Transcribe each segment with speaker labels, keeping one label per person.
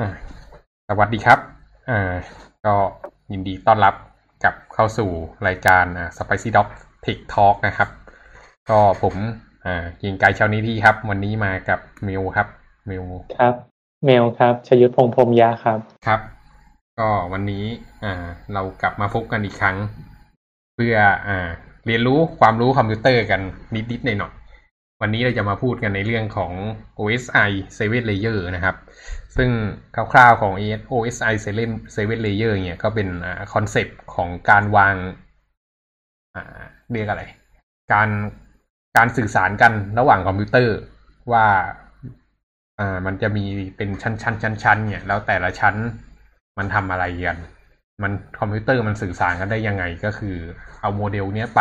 Speaker 1: อ่าสวัสดีครับอ่าก็ยินดีต้อนรับกลับเข้าสู่รายการอ่า Spicy Dog Tech Talk นะครับ ก็ผมอ่ายิงไกเช้านี้ที่ครับ วันนี้มากับเมลครับเมล
Speaker 2: ครับเมลครับชยุทธพงษ์พรหมยะครับ
Speaker 1: ครับ ก็วันนี้อ่าเรากลับมาพบกันอีกครั้ง เพื่ออ่าเรียนรู้ความรู้คอมพิวเตอร์กันนิดๆหน่อยๆวันนี้เราจะมาพูดกันในเรื่องของ OSI 7 Layer นะครับ ซึ่งคร่าวๆของ OSI 7 7 Layer เนี่ยก็เป็น concept ของการวางเรียกอะไร การการสื่อสารกันระหว่างคอมพิวเตอร์ว่าอ่ามันจะมีเป็นชั้นชั้นชั้นชั้นเนี่ยแล้วแต่ละชั้นมันทำอะไรกันมันคอมพิวเตอร์มันสื่อสารกันได้ยังไงก็คือเอาโมเดลเนี้ยไป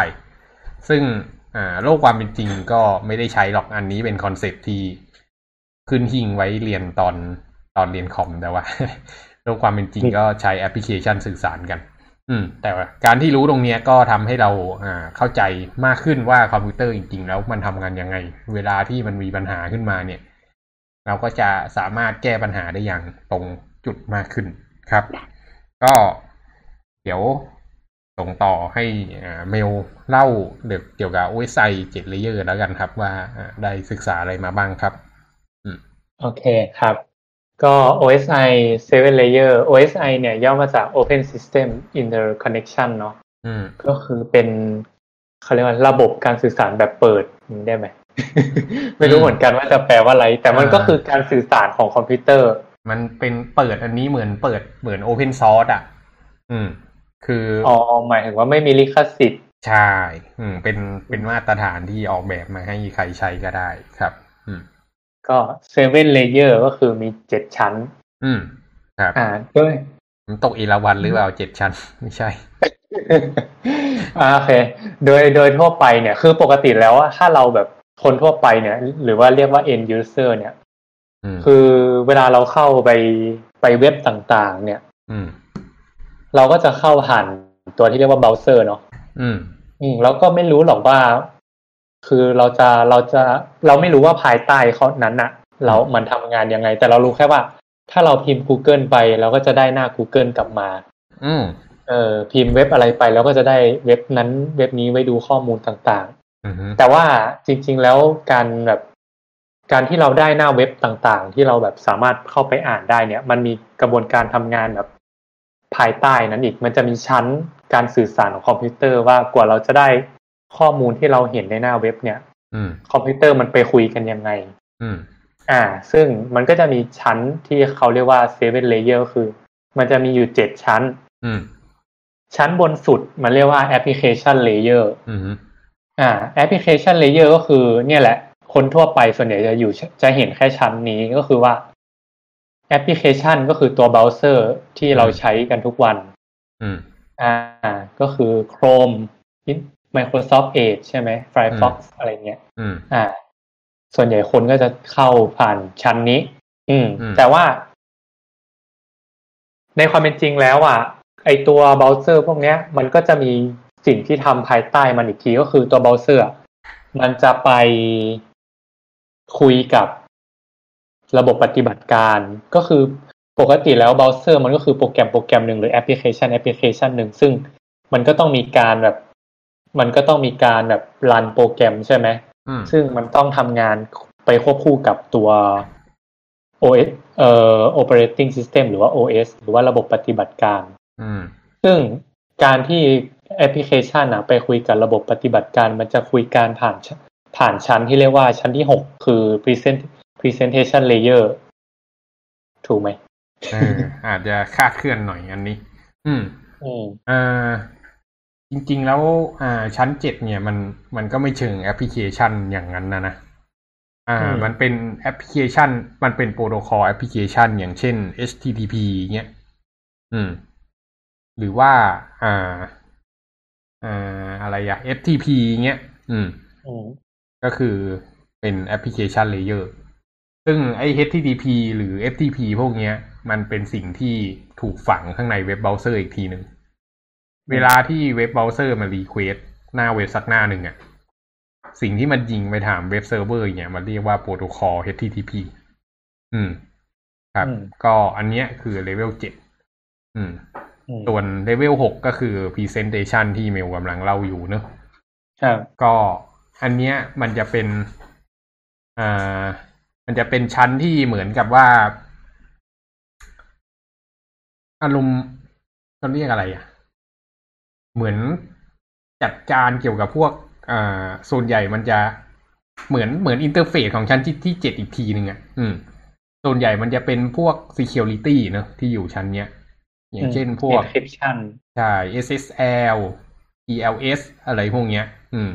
Speaker 1: ซึ่งอ่าโลกความเป็นจริงก็ไม่ได้ใช้หรอกอันนี้เป็น concept ที่ขึ้นหิ้งไว้เรียนตอน ตอนเรียนคอมแต่ว่าโลกความเป็นจริงก็ใช้แอปพลิเคชันสื่อสารกัน อืม แต่ว่าการที่รู้ตรงเนี้ยก็ทำให้เราอ่าเข้าใจมากขึ้นว่าคอมพิวเตอร์จริง ๆ แล้วมันทำงานยังไง เวลาที่มันมีปัญหาขึ้นมาเนี่ย เราก็จะสามารถแก้ปัญหาได้อย่างตรงจุดมากขึ้นครับ ก็เดี๋ยวส่งต่อให้เมลเล่าเกี่ยวกับ OSI 7 Layer แล้วกันครับ ว่าได้ศึกษาอะไรมาบ้างครับ
Speaker 2: โอเคครับ ก็ OSI 7 Layer OSI เนี่ยย่อมาจาก Open System Interconnection เนาะก็คือเป็นเขาเรียกว่าระบบการสื่อสารแบบเปิดได้ไหม ไม่รู้เหมือนกันว่าจะแปลว่าอะไร แต่มันก็คือการสื่อสารของคอมพิวเตอร์
Speaker 1: มันเป็นเปิดอันนี้เหมือนเปิดเหมือน Open Source อะ อืม คือ
Speaker 2: อ๋อหมายถึงว่าไม่มีลิขสิทธิ์
Speaker 1: ใช่ อืม เป็นเป็นมาตรฐานที่ออกแบบมาให้ใครใช้ก็ได้ครับ อืม
Speaker 2: ก็ seven layer ก็คือมีเจ็ดชั้น
Speaker 1: อืม ครับ
Speaker 2: อ่าด้วย
Speaker 1: มันตกอีละวันหรือเปล่าเจ็ดชั้น ไม่ใช่
Speaker 2: อ่าโอเค โดยโดยทั่วไปเนี่ย คือปกติแล้วถ้าเราแบบคนทั่วไปเนี่ย หรือว่าเรียกว่า end user เนี่ยคือเวลาเราเข้าไปไปเว็บต่างๆ เนี่ย
Speaker 1: อืม
Speaker 2: เราก็จะเข้าผ่านตัวที่เรียกว่าเบราว์เซอร์เนาะ
Speaker 1: อืม
Speaker 2: อืมแล้วก็ไม่รู้หรอกว่า คือเราจะเราจะเราไม่รู้ว่าภายใต้เขานั้นอะเรามันทำงานยังไง แต่เรารู้แค่ว่า ถ้าเราพิมพ์ Google ไปเราก็จะได้หน้า Google กลับมา
Speaker 1: อืม
Speaker 2: เอ่อพิมพ์เว็บอะไรไปเราก็จะได้เว็บนั้นเว็บนี้ไว้ดูข้อมูลต่าง
Speaker 1: ๆ
Speaker 2: แต่ว่าจริง ๆ แล้วการแบบการที่เราได้หน้าเว็บต่างๆ ที่เราแบบสามารถเข้าไปอ่านได้เนี่ย มันมีกระบวนการทำงานแบบภายใต้นั้นอีก มันจะมีชั้นการสื่อสารของคอมพิวเตอร์ว่ากว่าเราจะได้ ข้อมูลที่เราเห็นในหน้าเว็บเนี่ยคอมพิวเตอร์มันไปคุยกันยังไง
Speaker 1: อืม
Speaker 2: อ่า ซึ่งมันก็จะมีชั้นที่เขาเรียกว่า seven layer คือ มันจะมีอยู่เจ็ดชั้น
Speaker 1: อืม
Speaker 2: ชั้นบนสุดมันเรียกว่า application layer อื
Speaker 1: ม
Speaker 2: อ่า application layer ก็คือ เนี่ยแหละ คนทั่วไปส่วนใหญ่จะอยู่จะเห็นแค่ชั้นนี้ก็คือว่าแอปพลิเคชันก็คือตัวเบราว์เซอร์ที่เราใช้กันทุกวัน
Speaker 1: อืม
Speaker 2: อ่า ก็คือ Chrome Microsoft Edge ใช่ไหม Firefox อะไรเงี้ย
Speaker 1: อืม
Speaker 2: อ่า ส่วนใหญ่คนก็จะเข้าผ่านชั้นนี้อืม
Speaker 1: อืม
Speaker 2: แต่ว่า ในความเป็นจริงแล้วอะ ไอตัวเบราว์เซอร์พวกเนี้ย มันก็จะมีสิ่งที่ทำภายใต้มันอีกทีก็คือตัวเบราว์เซอร์ มันจะไปคุยกับระบบปฏิบัติการ ก็คือปกติแล้วเบราว์เซอร์มันก็คือโปรแกรมโปรแกรมหนึ่งหรือแอปพลิเคชันแอปพลิเคชันหนึ่งซึ่งมันก็ต้องมีการแบบ มันก็ต้องมีการแบบรันโปรแกรมใช่ไหม
Speaker 1: อืม
Speaker 2: ซึ่งมันต้องทำงานไปควบคู่กับตัว OS เอ่อ operating system หรือว่า OS หรือว่าระบบปฏิบัติการ
Speaker 1: อืม
Speaker 2: ซึ่งการที่แอปพลิเคชันอะไปคุยกับระบบปฏิบัติการ มันจะคุยการผ่านผ่านชั้นที่เรียกว่าชั้นที่หกคือ present presentation layer ถูกไหม
Speaker 1: เอออาจจะคาดเคลื่อนหน่อยอันนี้ อืม
Speaker 2: อืม
Speaker 1: อ่า จริงๆแล้วอ่าชั้นเจ็ดเนี่ยมันมันก็ไม่เชิงแอปพลิเคชันอย่างนั้นนะนะอ่า
Speaker 2: อืม
Speaker 1: มันเป็นแอปพลิเคชัน มันเป็นโปรโตคอลแอปพลิเคชัน อย่างเช่น HTTP เงี้ยอืม หรือว่าอ่าอ่าอะไรอะ FTP เงี้ยอืม
Speaker 2: อืม
Speaker 1: ก็คือเป็น application layer ซึ่งไอ้ HTTP หรือ FTP พวกเนี้ย มันเป็นสิ่งที่ถูกฝังข้างในเว็บเบราว์เซอร์อีกทีหนึ่ง เวลาที่เว็บเบราว์เซอร์มา request หน้าเว็บสักหน้าหนึ่งอะสิ่งที่มันยิงไปถามเว็บเซิร์ฟเวอร์เนี่ยมันเรียกว่าโปรโตคอล HTTP อืม ครับ
Speaker 2: อืม
Speaker 1: ก็อันเนี้ยคือเลเวลเจ็ดอืม
Speaker 2: อืม
Speaker 1: ส่วนเลเวลหกก็คือ Presentation ที่เมลกำลังเล่าอยู่เนอะ
Speaker 2: ครับ
Speaker 1: ก็อันเนี้ยมันจะเป็นอ่ามันจะเป็นชั้นที่เหมือนกับว่าอารมณ์เขาเรียกอะไรอะ เหมือนจัดการเกี่ยวกับพวกอ่าส่วนใหญ่มันจะเหมือนเหมือนอินเทอร์เฟซของชั้นที่ที่เจ็ดอีกทีหนึ่งอะอืมส่วนใหญ่มันจะเป็นพวก security เนอะที่อยู่ชั้นเนี้ย อย่างเช่นพวก
Speaker 2: encryption
Speaker 1: ใช่ SSL ELS อะไรพวกเนี้ย อืม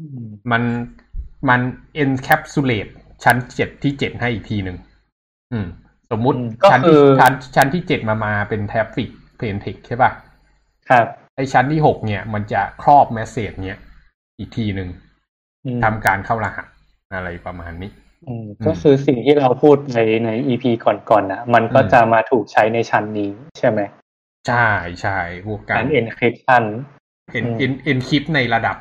Speaker 2: อืม
Speaker 1: มันมัน encapsulate ชั้นเจ็ดที่เจ็ดให้อีกทีหนึ่งอืม สมมุติ
Speaker 2: อืมก็
Speaker 1: ชั้น
Speaker 2: คื
Speaker 1: ที่
Speaker 2: อ
Speaker 1: ชั้นชั้นที่เจ็ดมามาเป็น traffic plain text ใช่ป่ะ
Speaker 2: ครับ
Speaker 1: ไอชั้นที่หกเนี่ย มันจะครอบ message เนี่ยอีกทีหนึ่ง
Speaker 2: อืม
Speaker 1: ทำการเข้ารหัสอะไรประมาณนี้
Speaker 2: อืมก็คือสิ่งที่เราพูดในใน EP ก่อนๆนะมันก็
Speaker 1: อืม
Speaker 2: จะมาถูกใช้ในชั้นนี้ใช่ไหม
Speaker 1: ใช่ใช่พวกการ
Speaker 2: การ encryption
Speaker 1: เอ็น
Speaker 2: อืม
Speaker 1: เอ็นเอ็นคริปในระดับ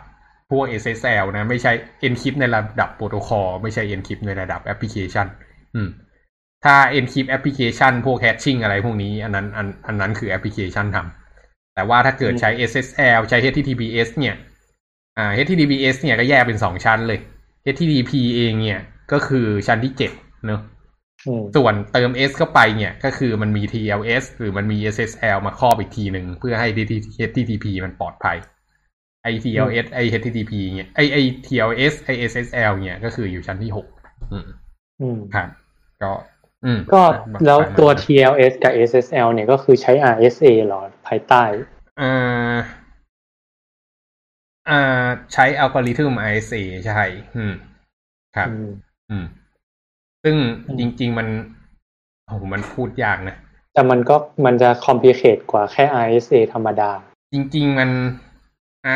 Speaker 1: พวก SSL นะ ไม่ใช่ encrypt ในระดับโปรโตคอลไม่ใช่ encrypt ในระดับแอปพลิเคชัน อืม ถ้า encrypt แอปพลิเคชันพวก hashing อะไรพวกนี้ อันนั้นอันอันนั้นคือแอปพลิเคชันทำ แต่ว่าถ้าเกิดใช้ SSL ใช้ HTTPS เนี่ย อ่า HTTPS เนี่ยก็แยกเป็นสองชั้นเลย HTTP เองเนี่ยก็คือชั้นที่เจ็ดเนอะ
Speaker 2: อืม
Speaker 1: ส่วนเติม S เข้าไปเนี่ยก็คือมันมี TLS หรือมันมี SSL มาครอบอีกทีหนึ่งเพื่อให้ HTTP มันปลอดภัย ไอ TLS ไอ HTTP เนี่ยไอไอ TLS ไอ SSL เนี่ยก็คืออยู่ชั้นที่หกอืม
Speaker 2: อืม
Speaker 1: ครับก็อืม
Speaker 2: ก็แล้ว
Speaker 1: ประมาณ
Speaker 2: ตัว TLS กับ SSL เนี่ยก็คือใช้ RSA เหรอ ภายใต้
Speaker 1: อ่าอ่าใช้อัลกอริทึม RSA ใช่ อืม ครับ
Speaker 2: อืม
Speaker 1: อืมซึ่ง
Speaker 2: อืม
Speaker 1: จริง ๆ มันโอ้โหมันพูดยากนะ
Speaker 2: แต่มันก็มันจะ complicate กว่าแค่ RSA ธรรมดา
Speaker 1: จริง ๆ มัน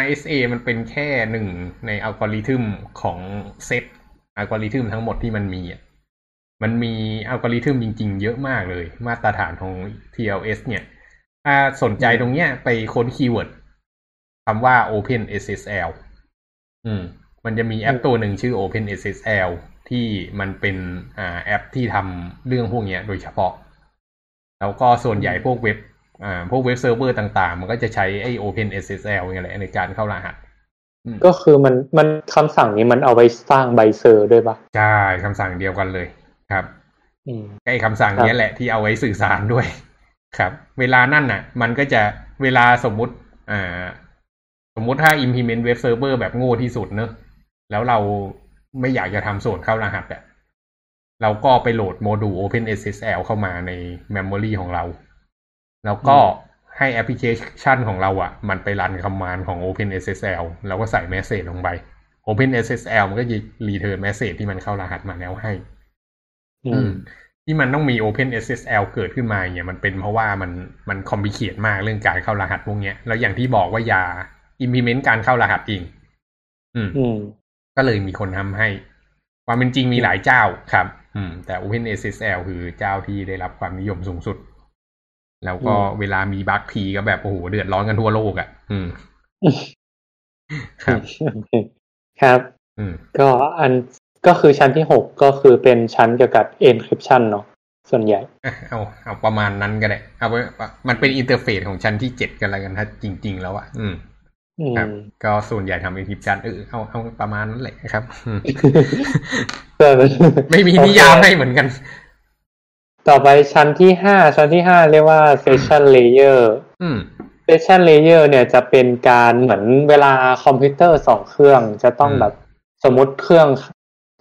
Speaker 1: RSA มันเป็นแค่หนึ่งในอัลกอริทึมของเซตอัลกอริทึมทั้งหมดที่มันมีอะ มันมีอัลกอริทึมจริง ๆ เยอะมากเลย มาตรฐานของ TLS เนี่ยถ้าสนใจตรงเนี้ยไปค้น keyword คำว่า Open SSL อืม มันจะมีแอปตัวหนึ่งชื่อ Open SSL ที่มันเป็นอ่าแอปที่ทำเรื่องพวกเนี้ยโดยเฉพาะ แล้วก็ส่วนใหญ่พวกเว็บอ่าพวกเว็บเซิร์ฟเวอร์ต่างๆ มันก็จะใช้ไอ้ Open SSL นี่แหละในการเข้ารหัสอืม
Speaker 2: ก็คือมันมันคำสั่งนี้มันเอาไว้สร้างใบ cert ด้วยปะ
Speaker 1: ใช่คำสั่งเดียวกันเลย ครับ
Speaker 2: อืม
Speaker 1: ไอ้คำสั่งเนี้ยแหละที่เอาไว้สื่อสารด้วย ครับ เวลานั่นน่ะ มันก็จะเวลาสมมุติอ่าสมมุติถ้า implement web server แบบโง่ที่สุดเนอะแล้วเราไม่อยากจะทำส่วนเข้ารหัสอะเราก็ไปโหลดโมดูล OpenSSL เข้ามาใน memory ของเรา แล้วก็ให้แอปพลิเคชันของเราอะมันไปรันคอมมานด์ของ OpenSSL แล้วก็ใส่ message ลงไป OpenSSL มันก็จะ return message ที่มันเข้ารหัสมาแล้วให้
Speaker 2: อื
Speaker 1: อื
Speaker 2: ม
Speaker 1: ม ที่มันต้องมี Open SSL เกิดขึ้นมาเนี่ยมันเป็นเพราะว่ามันมันคอมพิเคทมากเรื่องการเข้ารหัสพวกเนี้ยแล้วอย่างที่บอกว่าอย่า implement การเข้ารหัสเองอืม
Speaker 2: อืม
Speaker 1: ก็เลยมีคนทำให้ความเป็นจริงมีหลายเจ้าครับ อืม แต่ Open SSL คือเจ้าที่ได้รับความนิยมสูงสุด แล้วก็
Speaker 2: อืม
Speaker 1: เวลามีบั๊กทีก็แบบโอ้โหเดือดร้อนกันทั่วโลกอะ อืม ครับ
Speaker 2: ครับ
Speaker 1: อืม
Speaker 2: ก็อัน ก็คือชั้นที่หกก็คือเป็นชั้นเกี่ยวกับ encryption เนาะส่วนใหญ่
Speaker 1: อะเอาเอาประมาณนั้นก็ได้ เอาไว้มันเป็นอินเทอร์เฟซของชั้นที่เจ็ดกันแล้วกันถ้าจริง ๆ แล้วอะอืม
Speaker 2: อื
Speaker 1: ครับ
Speaker 2: ม
Speaker 1: ก็ส่วนใหญ่ทำ encryption เออเอาเอาประมาณนั้นแหละครับอืม
Speaker 2: ก็
Speaker 1: ไม่มีนิยามให้เหมือนกัน
Speaker 2: ต่อไปชั้นที่ห้าชั้นที่ห้าเรียกว่า session layer
Speaker 1: อืม
Speaker 2: session layer เนี่ยจะเป็นการเหมือนเวลาคอมพิวเตอร์สองเครื่องจะต้อง
Speaker 1: อืม
Speaker 2: แบบสมมติเครื่อง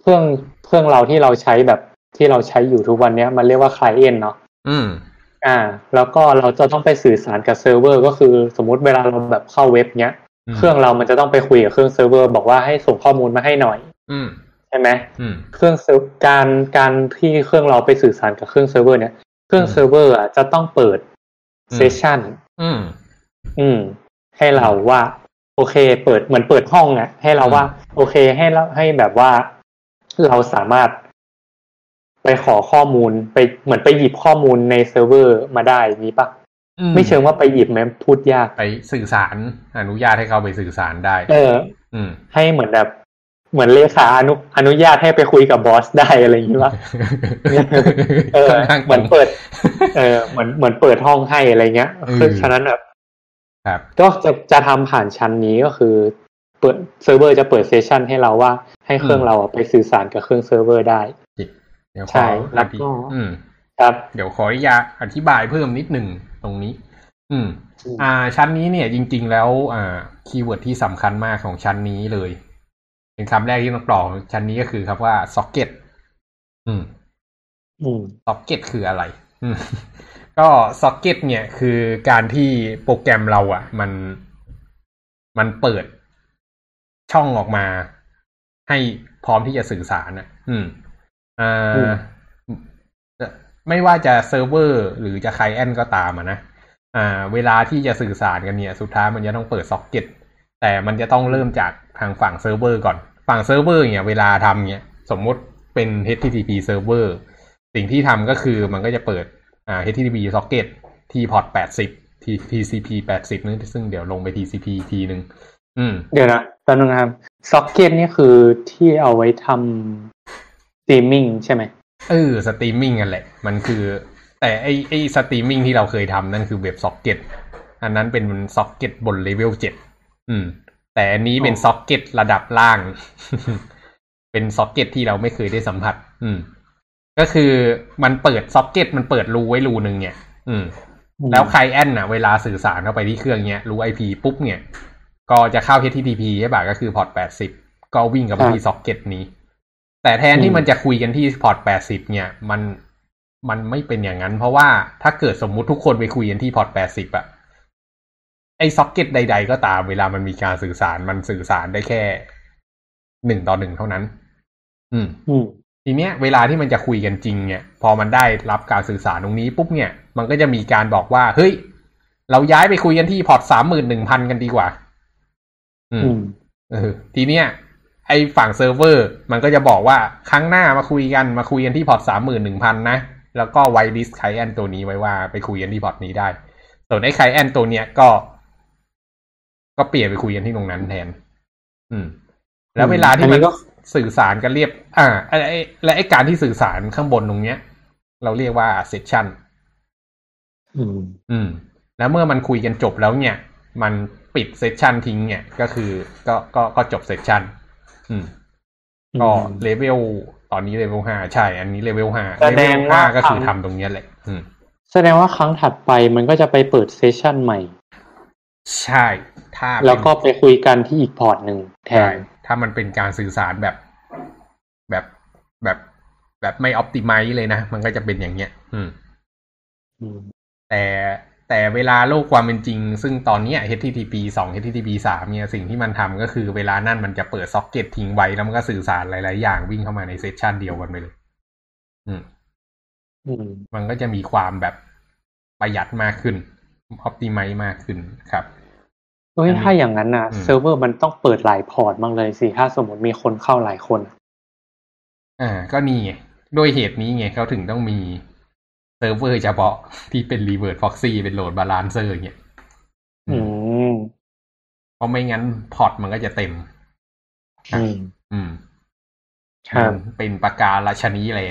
Speaker 2: เครื่องเครื่องเราที่เราใช้แบบที่เราใช้อยู่ทุกวันเนี้ยมันเรียกว่า client เนาะ
Speaker 1: อืม
Speaker 2: อ่า แล้วก็เราจะต้องไปสื่อสารกับเซิร์ฟเวอร์ก็คือสมมุติเวลาเราแบบเข้าเว็บเนี้ย
Speaker 1: อืม
Speaker 2: เครื่องเรามันจะต้องไปคุยกับเครื่องเซิร์ฟเวอร์บอกว่าให้ส่งข้อมูลมาให้หน่อย
Speaker 1: อืม
Speaker 2: ใช่ไหม
Speaker 1: อืม
Speaker 2: เครื่องเซิร์ฟการการที่เครื่องเราไปสื่อสารกับเครื่องเซิร์ฟเวอร์เนี่ยเครื่อง
Speaker 1: อืม
Speaker 2: เซิร์ฟเวอร์อะจะต้องเปิด
Speaker 1: อืม
Speaker 2: session
Speaker 1: อืม
Speaker 2: อืม ให้เราว่า โอเค เปิดเหมือนเปิดห้องอะ ให้เราว่า โอเค ให้เราให้แบบว่า เราสามารถไปขอข้อมูลไปเหมือนไปหยิบข้อมูลในเซิร์ฟเวอร์มาได้นี้ปะ
Speaker 1: อื
Speaker 2: ไม่เชิงว่าไปหยิบแม้พูดยาก
Speaker 1: ไปสื่อสาร อนุญาตให้เขาไปสื่อสารได้
Speaker 2: เออ
Speaker 1: อืม
Speaker 2: ให้เหมือนแบบ เหมือนเลขาอนุอนุญาตให้ไปคุยกับบอสได้อะไรอย่างนี้วะเออ
Speaker 1: ค่อนข้าง
Speaker 2: เหมือนเปิด เออเหมือนเหมือนเปิดห้องให้อะไรเงี้ย
Speaker 1: อืม
Speaker 2: คือฉะนั้นแบบ
Speaker 1: ครับ
Speaker 2: ก็จะจะทำผ่านชั้นนี้ก็คือ เปิดเซิร์ฟเวอร์จะเปิด session ให้เราว่า ให้เครื่อง
Speaker 1: อืม
Speaker 2: เราอะไปสื่อสารกับเครื่องเซิร์ฟเวอร์ได้
Speaker 1: เดี๋ยวข
Speaker 2: ใช่
Speaker 1: อ
Speaker 2: แล้วก็
Speaker 1: อืม
Speaker 2: ครับ
Speaker 1: เดี๋ยวขออนุญาตอธิบายเพิ่มนิดหนึ่งตรงนี้ อืม อ่า ชั้นนี้เนี่ย จริง ๆ แล้ว อ่า keyword ที่สำคัญมากของชั้นนี้เลย เป็นคำแรกที่ต้องต่อของชั้นนี้ก็คือคำว่า socket อืม
Speaker 2: อืม
Speaker 1: socket คืออะไร อืมก็ socket เนี่ยคือการที่โปรแกรมเราอะ่ะ มันมันเปิด ช่องออกมา ให้พร้อมที่จะสื่อสารอะ อืมอ่
Speaker 2: อืาม
Speaker 1: ไม่ว่าจะเซิร์ฟเวอร์หรือจะ client ก็ตามอะนะอ่า เวลาที่จะสื่อสารกันเนี่ย สุดท้ายมันจะต้องเปิดซ็อกเก็ตแต่มันจะต้องเริ่มจากทางฝั่งเซิร์ฟเวอร์ก่อน ฝั่งเซิร์ฟเวอร์เนี่ยเวลาทำเนี่ย สมมุติเป็น HTTP เซิร์ฟเวอร์สิ่งที่ทำก็คือมันก็จะเปิดอ่า HTTP socket ที่ port 80ที่ TCP 80นึงซึ่งเดี๋ยวลงไป TCP อีกทีนึงอืม
Speaker 2: เดี๋ยวนะแป๊บนึงนะครับซ็อกเก็ตนี่คือที่เอาไว้ทำสตรีมมิ่งใช่ไหม
Speaker 1: เออสตรีมมิ่งกันแหละ มันคือ แต่ไอไอสตรีมมิ่งที่เราเคยทำนั่นคือ web socketอันนั้นเป็นซ็อกเก็ตบน level เจ็ดอืม แต่อันนี้เป็นซ็อกเก็ตระดับล่าง เป็นซ็อกเก็ตที่เราไม่เคยได้สัมผัส อืม ก็คือมันเปิดซ็อกเก็ตมันเปิดรูไว้รูหนึ่งเนี่ย อืม แล้ว client น่ะ เวลาสื่อสารเข้าไปที่เครื่องเนี้ยรู้ IP ปุ๊บเนี่ย ก็จะเข้า HTTP ใช่ป่ะก็คือ port 80 ก็วิ่งกับ
Speaker 2: ครับ
Speaker 1: ที่ซ็อกเก็ตนี้ แต่แทนที่
Speaker 2: อืม
Speaker 1: มันจะคุยกันที่ port 80 เนี่ย มันมันไม่เป็นอย่างนั้น เพราะว่าถ้าเกิดสมมุติทุกคนไปคุยกันที่ port 80อะไอ้ซ็อกเก็ตใด ๆ ก็ตามเวลามันมีการสื่อสารมันสื่อสารได้แค่หนึ่งต่อหนึ่งเท่านั้นอืม
Speaker 2: อืม
Speaker 1: ทีเนี้ยเวลาที่มันจะคุยกันจริงเนี่ย พอมันได้รับการสื่อสารตรงนี้ปุ๊บเนี่ย มันก็จะมีการบอกว่า เฮ้ย เราย้ายไปคุยกันที่ port สามหมื่นหนึ่งพันกันดีกว่า อืม
Speaker 2: อืม
Speaker 1: เออทีเนี้ยไอฝั่งเซิร์ฟเวอร์ มันก็จะบอกว่าครั้งหน้ามาคุยกันมาคุยกันที่ port สามหมื่นหนึ่งพันนะ แล้วก็ whitelist client ตัวนี้ไว้ว่าไปคุยกันที่ port นี้ได้ ส่วนไอ client ตัวเนี้ยก็ ก็เปลี่ยนไปคุยกันที่ตรงนั้นแทน อืม แล้วเวลาที่
Speaker 2: อัน
Speaker 1: มั
Speaker 2: นี้
Speaker 1: น
Speaker 2: ก็
Speaker 1: สื่อสารกันเรียบ อ่าไอ้ไอ้และไอ้การที่สื่อสารข้างบนตรงเนี้ย เราเรียกว่า session
Speaker 2: อืม
Speaker 1: อืม แล้วเมื่อมันคุยกันจบแล้วเนี่ย มัน ปิด session ทิ้งเนี่ย ก็คือก็ก็ก็จบเซสชันอืมก็เลเวลตอนนี้เลเวลห้าใช่ อันนี้ level ห้า
Speaker 2: แส
Speaker 1: เล
Speaker 2: ด
Speaker 1: เว
Speaker 2: งว่า level
Speaker 1: ห้าก็คือ
Speaker 2: ทำ
Speaker 1: ทำตรงเนี้ยแหละอืม
Speaker 2: แสดงว่าครั้งถัดไปมันก็จะไปเปิด session ใหม่
Speaker 1: ใช่ถ้าเป็น
Speaker 2: แล้วก็ไปคุยกันที่อีก port หนึ่งแทน
Speaker 1: ใช่ถ้ามันเป็นการสื่อสารแบบแบบแบบแบบไม่ออ t ติไม e เลยนะ มันก็จะเป็นอย่างเงี้ย อืม
Speaker 2: อืม
Speaker 1: แต่ แต่เวลาโลกความเป็นจริง ซึ่งตอนเนี้ย HTTP 2 HTTP 3เนี่ยสิ่งที่มันทำก็คือเวลานั่นมันจะเปิดซ็อกเก็ตทิ้งไว้ แล้วมันก็สื่อสารหลาย ๆ อย่างวิ่งเข้ามาใน session เดียวกันไปเลย อืม
Speaker 2: อืม
Speaker 1: มันก็จะมีความแบบประหยัดมากขึ้นออ t ติไม e มากขึ้นครับ
Speaker 2: เฮ้ย
Speaker 1: อันนี้
Speaker 2: ถ้าอย่างนั้นนะ
Speaker 1: อืม
Speaker 2: เซิร์ฟเวอร์มันต้องเปิดหลาย port บ้างเลยสิถ้าสมมติมีคนเข้าหลายคน
Speaker 1: อ่า ก็นี่ไงด้วยเหตุนี้ไงเขาถึงต้องมีเซิร์ฟเวอร์เฉพาะที่เป็น reverse proxy เป็น load balancer เงี้ย
Speaker 2: อืม
Speaker 1: เพราะไม่งั้น port มันก็จะเต็ม
Speaker 2: อืม
Speaker 1: อืม
Speaker 2: ครับ
Speaker 1: มันเป็นประการราชนีเลย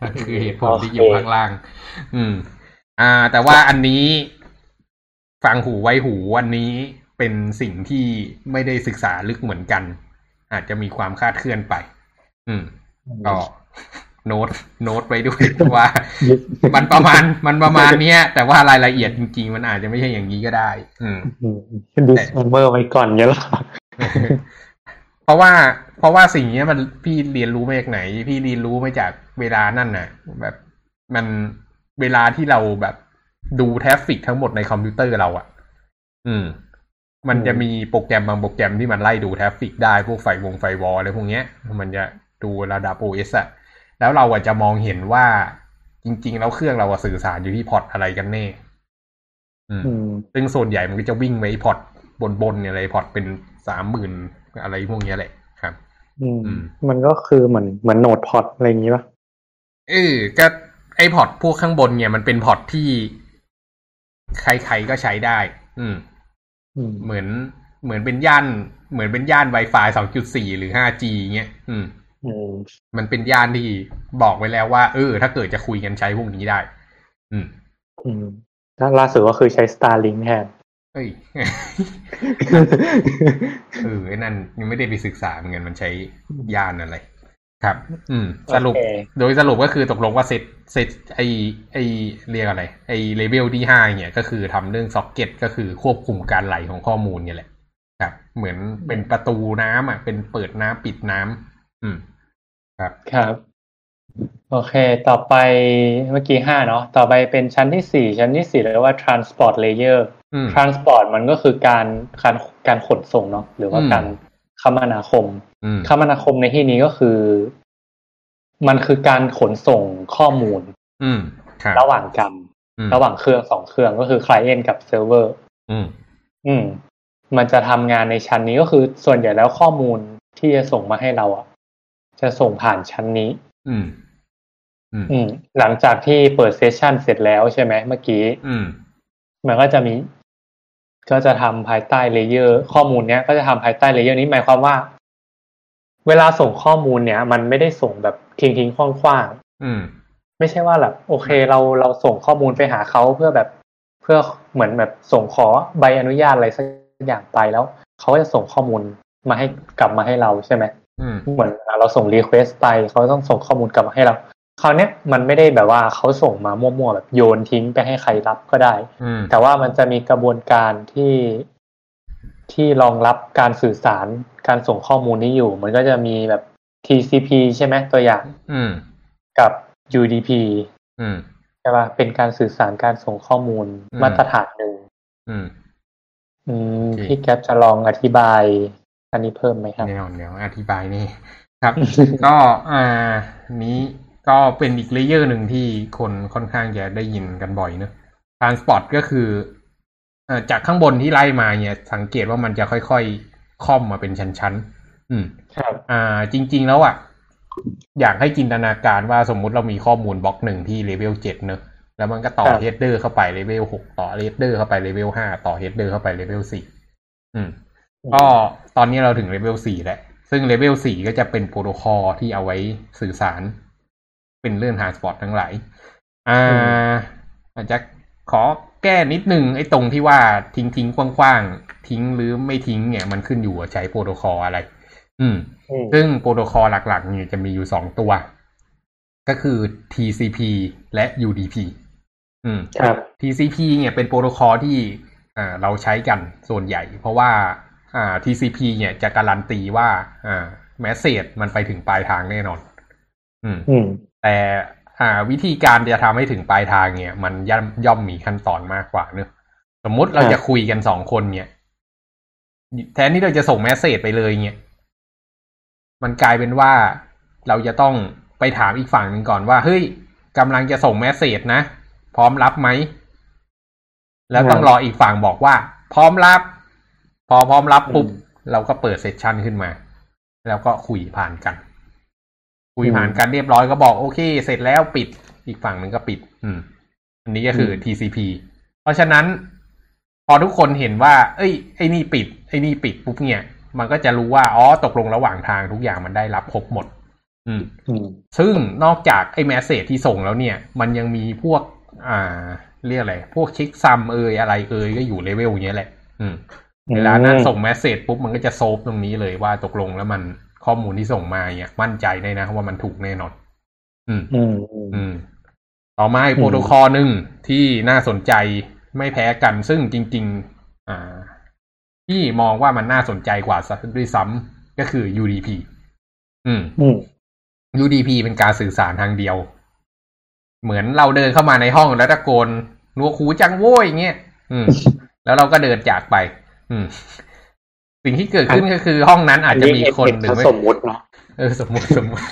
Speaker 1: นั่นคือเหตุผลที่
Speaker 2: โอเค
Speaker 1: อยู่ข้างล่าง อืม อ่า แต่ว่าอันนี้ฟังหูไว้หูวันนี้เป็นสิ่งที่ไม่ได้ศึกษาลึกเหมือนกัน อาจจะมีความคลาดเคลื่อนไป อืม ก็ โน้ตโน้ตไว้ด้วยว่า มันประมาณมันประมาณเนี้ย แต่ว่ารายละเอียดจริง ๆ มันอาจจะไม่ใช่อย่างนี้ก็ได้ อืม
Speaker 2: ดิสเมอร์ไว้ก่อนเงี้ยเหรอ
Speaker 1: เพราะว่า เพราะว่าสิ่งเนี้ยมันพี่เรียนรู้มาจากไหน พี่เรียนรู้มาจากเวลานั่นน่ะ แบบมันเวลาที่เราแบบดู traffic ทั้งหมดในคอมพิวเตอร์เราอะ่ะ อืม มันจะมีโปรแกรมบางโปรแกรมที่มันไล่ดู traffic ได้พวกไฟวง firewall อะไรพวกเนี้ย มันจะดูระดับ OS อะ แล้วเราอาจจะมองเห็นว่าจริง ๆ แล้วเครื่องเราอะสื่อสารอยู่ที่ port อะไรกันแน่อืม
Speaker 2: อืม
Speaker 1: ซึ่งส่วนใหญ่มันก็จะวิ่งไว้ port บนๆเนี่ยอะไร port เป็นสามหมื่นอะไรพวกเนี้ยแหละครับ
Speaker 2: อืม
Speaker 1: อืม
Speaker 2: มันก็คือเหมือนเหมือน node port อะไรอย่างงี้ป่ะ
Speaker 1: เออก็ไอ port พวกข้างบนเนี่ยมันเป็น port ที่ ใครๆก็ใช้ได้ อืม
Speaker 2: อืม
Speaker 1: เหมือนเหมือนเป็นย่าน เหมือนเป็นย่าน Wi-Fi 2.4 หรือ 5G เงี้ย อืม
Speaker 2: อื ม
Speaker 1: มันเป็นย่านที่บอกไว้แล้วว่า เออ ถ้าเกิดจะคุยกันใช้พวกนี้ได้ อืม
Speaker 2: อืมแล้วล่าสุดก็คือใช้ Starlink แทน
Speaker 1: เอ้ยเออไอ้นั่นยังไม่ได้ไปศึกษาเหมือนกันมันใช้ย่านอะไร ครับ อืม สรุป
Speaker 2: โอเค
Speaker 1: โดยสรุปก็คือตกลงว่าเซตเซตไอไอเรียกอะไร ไอเลเวลที่ห้าเนี่ย ก็คือทำเรื่องซ็อกเก็ตก็คือควบคุมการไหลของข้อมูลเนี่ยแหละ ครับ เหมือนเป็นประตูน้ำอะ เป็นเปิดน้ำปิดน้ำอืม ครับ
Speaker 2: ครับ โอเค ต่อไปเมื่อกี้ห้าเนาะ ต่อไปเป็นชั้นที่สี่ชั้นที่สี่เรียกว่า transport layer
Speaker 1: อืม
Speaker 2: transport มันก็คือการการการขนส่งเนาะหรือว่า
Speaker 1: อืม
Speaker 2: การคมนาคม
Speaker 1: อืม
Speaker 2: คมนาคมในที่นี้ก็คือ มันคือการขนส่งข้อมูล
Speaker 1: อืมครับ
Speaker 2: ระหว่างกัน
Speaker 1: อืม
Speaker 2: ระหว่างเครื่องสองเครื่องก็คือ client กับ server
Speaker 1: อืม
Speaker 2: อืม มันจะทำงานในชั้นนี้ก็คือส่วนใหญ่แล้วข้อมูลที่จะส่งมาให้เราอะ จะส่งผ่านชั้นนี้
Speaker 1: อืมอืม
Speaker 2: อืม หลังจากที่เปิดเซสชันเสร็จแล้วใช่ไหมเมื่อกี้
Speaker 1: อืม
Speaker 2: มันก็จะมี ก็จะทำภายใต้ layer ข้อมูลเนี้ยก็จะทำภายใต้ layer นี้หมายความว่า เวลาส่งข้อมูลเนี้ยมันไม่ได้ส่งแบบทิ้งทิ้งขว้างๆ
Speaker 1: อืม
Speaker 2: ไม่ใช่ว่าแบบโอเค เราเราส่งข้อมูลไปหาเขาเพื่อแบบเพื่อเหมือนแบบส่งขอใบอนุญาตอะไรสักอย่างไปแล้วเขาก็จะส่งข้อมูลมาให้กลับมาให้เราใช่ไหม
Speaker 1: อืม
Speaker 2: เหมือนเราส่ง request ไปเขาต้องส่งข้อมูลกลับมาให้เราคราวเนี้ยมันไม่ได้แบบว่าเขาส่งมามั่วๆแบบโยนทิ้งไปให้ใครรับก็ได้
Speaker 1: อืม
Speaker 2: แต่ว่ามันจะมีกระบวนการที่ที่รองรับการสื่อสารการส่งข้อมูลนี้อยู่ มันก็จะมีแบบ TCP ใช่ไหมตัวอย่าง
Speaker 1: อืม
Speaker 2: กับ UDP
Speaker 1: อืม
Speaker 2: ใช่ป่ะเป็นการสื่อสารการส่งข้อมูล
Speaker 1: อืม
Speaker 2: มาตรฐานหนึ่ง
Speaker 1: อืม
Speaker 2: อืม
Speaker 1: โอเค
Speaker 2: พี่แก๊ปจะลองอธิบาย อันนี้เพิ่มไหมครับ
Speaker 1: แนวแนวอธิบายนี่ครับ ก็อ่านี้ก็เป็นอีก layer หนึ่งที่คนค่อนข้างจะได้ยินกันบ่อยเนอะ transport ก็คือเอ่อจากข้างบนที่ไล่มาเนี่ย สังเกตว่ามันจะค่อยๆครอบมาเป็นชั้นๆอืม
Speaker 2: ครับ
Speaker 1: อ่า จริง ๆ แล้วอะ อยากให้จินตนาการว่าสมมุติเรามีข้อมูลบล็อกหนึ่งที่เลเวลเจ็ดเนอะแล้วมันก็ต่อ
Speaker 2: ครับ
Speaker 1: header เข้าไป level หกต่อ header เข้าไป level ห้าต่อ header เข้าไป level สี่อืม ก็ตอนนี้เราถึงเลเวลสี่แล้ว ซึ่งเลเวลสี่ก็จะเป็นโปรโตคอลที่เอาไว้สื่อสาร เป็นเรื่อง transport ทั้งหลาย อ่าอาจจะขอแก้นิดนึงไอ้ตรงที่ว่าทิ้งทิ้งๆขว้างๆ ทิ้งหรือไม่ทิ้งเนี่ยมันขึ้นอยู่กับใช้โปรโตคอลอะไรอืม
Speaker 2: อืม
Speaker 1: ซึ่งโปรโตคอลหลักๆเนี่ยจะมีอยู่สองตัว ก็คือ TCP และ UDP อืม
Speaker 2: ครับ
Speaker 1: TCP เนี่ยเป็นโปรโตคอลที่อ่าเราใช้กันส่วนใหญ่ เพราะว่าอ่า TCP เนี่ยจะการันตีว่าอ่าแมสเซจมันไปถึงปลายทางแน่นอน อืม
Speaker 2: อืม
Speaker 1: แต่อ่าวิธีการจะทำให้ถึงปลายทางเนี่ย มันย่อมย่อมมีขั้นตอนมากกว่าเนอะสมมุติเรา
Speaker 2: ครับ
Speaker 1: จะคุยกันสองคนเนี่ยแทนที่เราจะส่งแมสเซจไปเลยเนี่ย มันกลายเป็นว่าเราจะต้องไปถามอีกฝั่งหนึ่งก่อนว่า เฮ้ยกำลังจะส่งแมสเซจนะ พร้อมรับไหม แล้วต้องรออีกฝั่งบอกว่า พร้อมรับ พอพร้อมรับปุ๊บ
Speaker 2: อืม
Speaker 1: เราก็เปิดเซสชันขึ้นมา แล้วก็คุยผ่านกัน คุย
Speaker 2: อืม
Speaker 1: ผ่านกันเรียบร้อยก็บอกโอเค เสร็จแล้วปิดอีกฝั่งหนึ่งก็ปิด อืม อันนี้ก็คืออ
Speaker 2: ม
Speaker 1: TCP เพราะฉะนั้น พอทุกคนเห็นว่า เอ้ยไอ้นี่ปิดไอ้นี่ปิดปุ๊บเนี่ย มันก็จะรู้ว่าอ๋อตกลงระหว่างทางทุกอย่างมันได้รับครบหมด อืม
Speaker 2: อืม
Speaker 1: ซึ่งนอกจากไอ้ message ที่ส่งแล้วเนี่ย มันยังมีพวก อ่า เรียกอะไร พวก checksum เอยอะไรเอยก็อยู่เลเวลเนี้ยแหละ อืม เวลานั้นส่ง message ปุ๊บมันก็จะ solve ตรงนี้เลยว่าตกลงแล้วมันข้อมูลที่ส่งมาเนี่ยมั่นใจได้นะว่ามันถูกแน่นอน อืม
Speaker 2: อืมอืม
Speaker 1: อืมต่อมาอีกโปรโตคอลหนึ่งที่น่าสนใจไม่แพ้กันซึ่งจริง ๆ อ่า ที่มองว่ามันน่าสนใจกว่าซะด้วยซ้ำก็คือ UDP อืม
Speaker 2: อืม
Speaker 1: UDP เป็นการสื่อสารทางเดียว เหมือนเราเดินเข้ามาในห้องแล้วตะโกนหนัวกหูจังโว้ยอย่างเงี้ย อืม แล้วเราก็เดินจากไปอืม สิ่งที่เกิดขึ้นก็คือห้องนั้นอาจจะมีคนหรือไม่
Speaker 2: สมมุติเนาะ
Speaker 1: เออสมมติสมมติ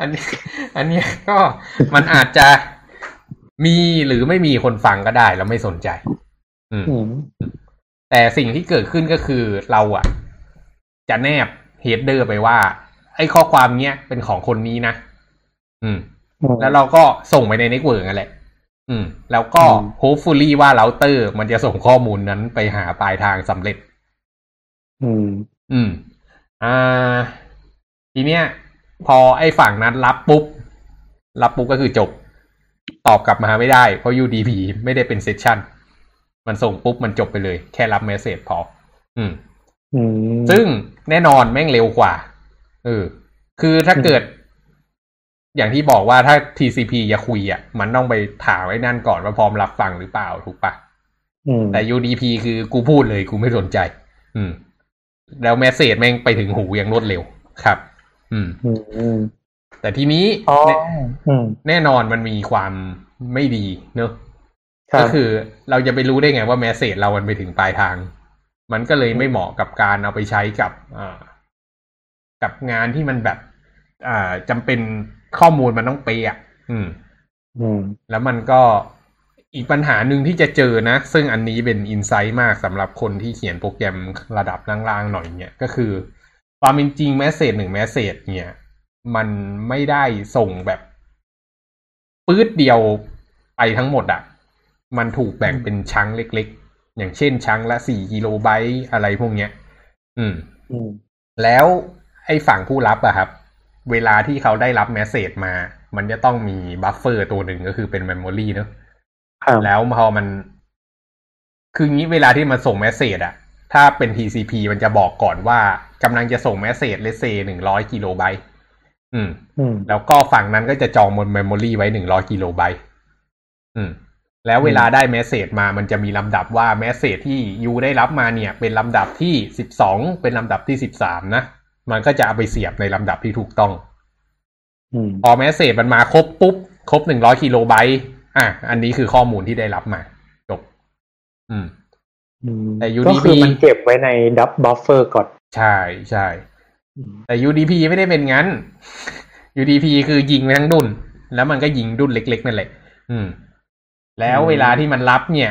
Speaker 1: อันนี้ อันเนี้ยก็มันอาจจะมีหรือไม่มีคนฟังก็ได้เราไม่สนใจ อืม
Speaker 2: อืม
Speaker 1: แต่สิ่งที่เกิดขึ้นก็คือเราอะจะแนบ header ไปว่า ไอ้ข้อความเนี้ยเป็นของคนนี้นะ อืม แล้วเราก็ส่งไปใน network นั่นแหละ อืม แล้วก็
Speaker 2: อืม
Speaker 1: hopefully ว่าเราเตอร์มันจะส่งข้อมูลนั้นไปหาปลายทางสำเร็จ
Speaker 2: อืม
Speaker 1: อืม อ่า ทีเนี้ย พอไอ้ฝั่งนั้นรับปุ๊บ รับปุ๊บก็คือจบ ตอบกลับมาไม่ได้ เพราะ UDP ไม่ได้เป็นเซสชันมันส่งปุ๊บมันจบไปเลย แค่รับเมสเซจพอ อืม
Speaker 2: อืม
Speaker 1: ซึ่งแน่นอนแม่งเร็วกว่า เออ คือถ้าเกิด อย่างที่บอกว่าถ้า TCP จะคุยอะ มันต้องไปถามไว้นั่นก่อนว่าพร้อมรับฟังหรือเปล่าถูกปะ
Speaker 2: อืม
Speaker 1: แต่ UDP คือกูพูดเลยกูไม่สนใจ อืม แล้วแมสเซจแม่งไปถึงหูอย่างรวดเร็วครับ อืม
Speaker 2: อืมอืม
Speaker 1: แต่ทีนี้
Speaker 2: อ๋อ
Speaker 1: แน่
Speaker 2: อืม
Speaker 1: แน่นอนมันมีความไม่ดีเนอะ
Speaker 2: ครับ
Speaker 1: ก็คือเราจะไปรู้ได้ไงว่าแมสเซจเรามันไปถึงปลายทาง มันก็เลยไม่เหมาะกับการเอาไปใช้กับอ่ากับงานที่มันแบบ อ่าจำเป็น ข้อมูลมันต้องเป๊ะอะอืม
Speaker 2: อืม
Speaker 1: แล้วมันก็อีกปัญหาหนึ่งที่จะเจอนะ ซึ่งอันนี้เป็น insight มากสำหรับคนที่เขียนโปรแกรมระดับล่างๆหน่อยเนี่ยก็คือ ความเป็นจริง message หนึ่ง message เนี่ย มันไม่ได้ส่งแบบปื๊ดเดียวไปทั้งหมดอะมันถูกแบ่งเป็น chunk เล็กๆ อย่างเช่น chunk ละสี่กิโลไบต์อะไรพวกเนี้ย อืม
Speaker 2: อืม
Speaker 1: แล้วไอ้ฝั่งผู้รับอะครับ เวลาที่เขาได้รับ message มา มันจะต้องมี buffer ตัวหนึ่งก็คือเป็น memory เนอะ
Speaker 2: ครับ
Speaker 1: แล้วพอมัน คืองี้เวลาที่มันส่ง message อะถ้าเป็น TCP มันจะบอกก่อนว่ากำลังจะส่ง message เลเซหนึ่งร้อยกิโลไบต์อืม
Speaker 2: อืม
Speaker 1: แล้วก็ฝั่งนั้นก็จะจองบน memory ไว้หนึ่งร้อยกิโลไบต์อืม แล้วเวลาได้ message มามันจะมีลำดับว่า message ที่ you ได้รับมาเนี่ย เป็นลำดับที่สิบสองเป็นลำดับที่สิบสามนะ มันก็จะเอาไปเสียบในลำดับที่ถูกต้อง
Speaker 2: อืม
Speaker 1: พอ message มันมาครบปุ๊บ ครบหนึ่งร้อยกิโลไบต์อะ อันนี้คือข้อมูลที่ได้รับมาจบอืม
Speaker 2: อืม
Speaker 1: แต่
Speaker 2: ก็
Speaker 1: UDP
Speaker 2: คือมันเก็บไว้ในตัว buffer ก่อน
Speaker 1: ใช่ใช่
Speaker 2: อืม
Speaker 1: แต่ UDP ไม่ได้เป็นงั้น UDP คือยิงไปทั้งดุนแล้วมันก็ยิงดุนเล็ก ๆ นั่นแหละ อืม แล้วเวลาที่มันรับเนี่ย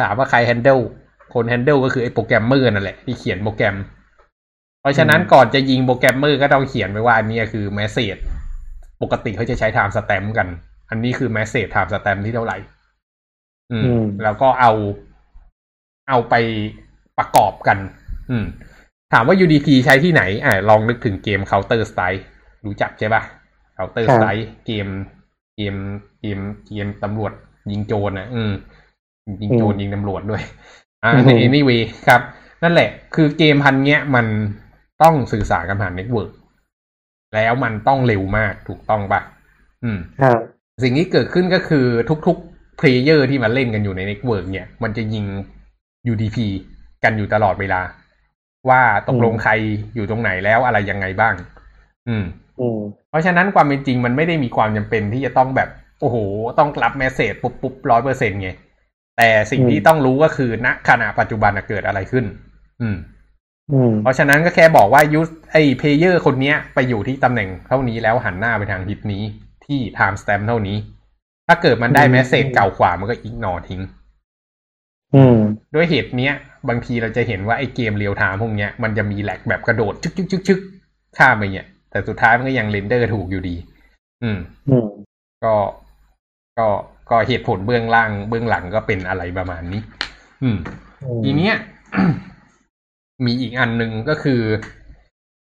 Speaker 1: ถามว่าใคร handle คน handle ก็คือไอ้โปรแกรมเมอร์นั่นแหละที่เขียนโปรแกรม เพราะฉะนั้นก่อนจะยิงโปรแกรมเมอร์ก็ต้องเขียนไว้ว่าอันนี้คือ message ปกติเขาจะใช้ time stamp กัน อันนี้คือ message time stamp ที่เท่าไหร่อืม
Speaker 2: อืม
Speaker 1: แล้วก็เอา เอาไปประกอบกัน อืม ถามว่า UDP ใช้ที่ไหนอ่าลองนึกถึงเกม Counter Strike รู้จักใช่ปะ Counter Strike เกม เกม เกม เกมตำรวจยิงโจรนะอืม ยิงโจรยิงตำรวจด้วย อ่า
Speaker 2: อือหือ
Speaker 1: anyway ครับ นั่นแหละ คือเกมพวกเนี้ยมัน ต้องสื่อสารกันผ่าน network แล้วมันต้องเร็วมากถูกต้องปะอืม
Speaker 2: ครับ
Speaker 1: สิ่งที่เกิดขึ้นก็คือทุกๆ player ที่มาเล่นกันอยู่ใน network เนี่ย มันจะยิง UDP กันอยู่ตลอดเวลา ว่าตกลงใครอยู่ตรงไหนแล้วอะไรยังไงบ้าง อืม
Speaker 2: อืม
Speaker 1: เพราะฉะนั้นความเป็นจริงมันไม่ได้มีความจำเป็นที่จะต้องแบบ โอ้โห ต้องรับ message ปุ๊บปุ๊บร้อยเปอร์เซ็นไงแต่สิ่งที่
Speaker 2: อืม
Speaker 1: ต้องรู้ก็คือณขณะปัจจุบันน่ะเกิดอะไรขึ้น อืม
Speaker 2: อืม
Speaker 1: เพราะฉะนั้นก็แค่บอกว่าไอ้ player คนเนี้ย ไปอยู่ที่ตำแหน่งเท่านี้แล้วหันหน้าไปทางทิศนี้ที่ time stamp เท่านี้ ถ้าเกิดมันได้
Speaker 2: อืม
Speaker 1: message เก่ากว่ามันก็ ignore ทิ้ง
Speaker 2: อืม
Speaker 1: ด้วยเหตุเนี้ย บางทีเราจะเห็นว่าไอเกมเรียลไทม์พวกเนี้ยมันจะมี lag แบบกระโดดชึกชึกชึกชึกข้ามไปเนี่ย แต่สุดท้ายมันก็ยังเรนเดอร์ถูกอยู่ดี อืม
Speaker 2: อืม
Speaker 1: ก็ก็ก็เหตุผลเบื้องล่างเบื้องหลังก็เป็นอะไรประมาณนี้ อืม ทีเนี้ย มีอีกอันหนึ่งก็คือ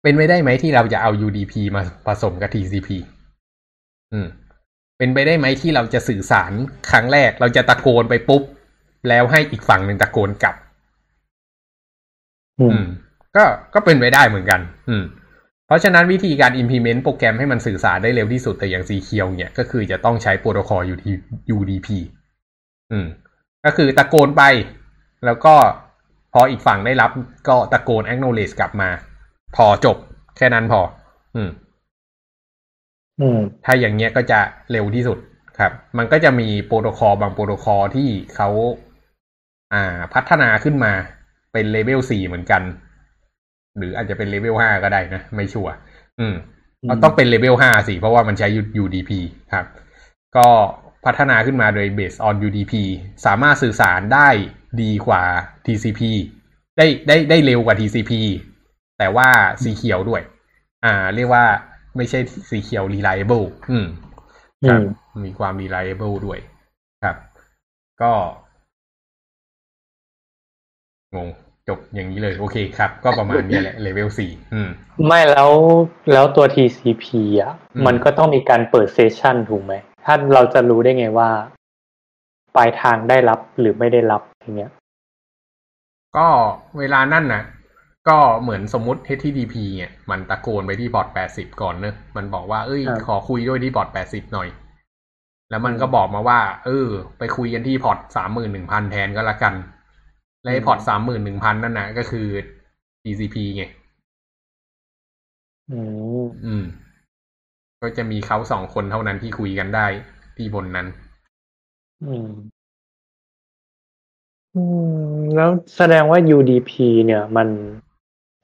Speaker 1: เป็นไปได้ไหมที่เราจะเอา UDP มาผสมกับ TCP อืม เป็นไปได้ไหมที่เราจะสื่อสารครั้งแรกเราจะตะโกนไปปุ๊บ แล้วให้อีกฝั่งหนึ่งตะโกนกลับ
Speaker 2: อืม
Speaker 1: อื
Speaker 2: ม
Speaker 1: ก็ก็เป็นไปได้เหมือนกัน อืม เพราะฉะนั้นวิธีการ implement โปรแกรมให้มันสื่อสารได้เร็วที่สุดแต่ยัง secure เนี่ยก็คือจะต้องใช้โปรโตคอล UDP อืม ก็คือตะโกนไป แล้วก็ พออีกฝั่งได้รับก็ตะโกน acknowledge กลับมา พอจบ แค่นั้นพอ อืม
Speaker 2: อืม
Speaker 1: ถ้าอย่างเงี้ยก็จะเร็วที่สุดครับ มันก็จะมีโปรโตคอลบางโปรโตคอลที่เขาอ่า พัฒนาขึ้นมาเป็นเลเวลสี่เหมือนกัน หรืออาจจะเป็นเลเวลห้าก็ได้นะ ไม่ชัวร์อืมเราต้องเป็นเลเวลห้าสิ เพราะว่ามันใช้ UDP ครับ ก็พัฒนาขึ้นมาโดย based on UDP สามารถสื่อสารได้ ดีกว่า TCP ได้ได้ได้เร็วกว่า TCP แต่ว่า secure ด้วย อ่า เรียกว่ไม่ใช่ secure reliable อืมครับมีความ reliable ด้วย ครับ ก็งงจบอย่างนี้เลย โอเคครับ ก็ประมาณนี้แหละเลเวลสี่อืม
Speaker 2: ไม่แล้วแล้วตัว TCP อะ
Speaker 1: อืม
Speaker 2: มันก็ต้องมีการเปิด session ถูกไหม ถ้าเราจะรู้ได้ไงว่า ปลายทางได้รับหรือไม่ได้รับ อย่างเงี้ย
Speaker 1: ก็เวลานั่นนะก็เหมือนสมมุติ HTTP เนี่ยมันตะโกนไปที่พอร์ตแปดสิบก่อนเนอะมันบอกว่าเอ้ย
Speaker 2: ครับ
Speaker 1: ขอคุยด้วยที่พอร์ตแปดสิบหน่อย แล้วมันก็บอกมาว่า เออ ไปคุยกันที่พอร์ตสามหมื่นหนึ่งพันแทนก็แล้วกันและไอ้พอร์ตสามหมื่นหนึ่งพันนั่นนะก็คือ TCP ไง
Speaker 2: อืม
Speaker 1: อืม ก็จะมีเขาสองคนเท่านั้นที่คุยกันได้ที่บนนั้น
Speaker 2: อืม อืม แล้วแสดงว่า UDP เนี่ยมัน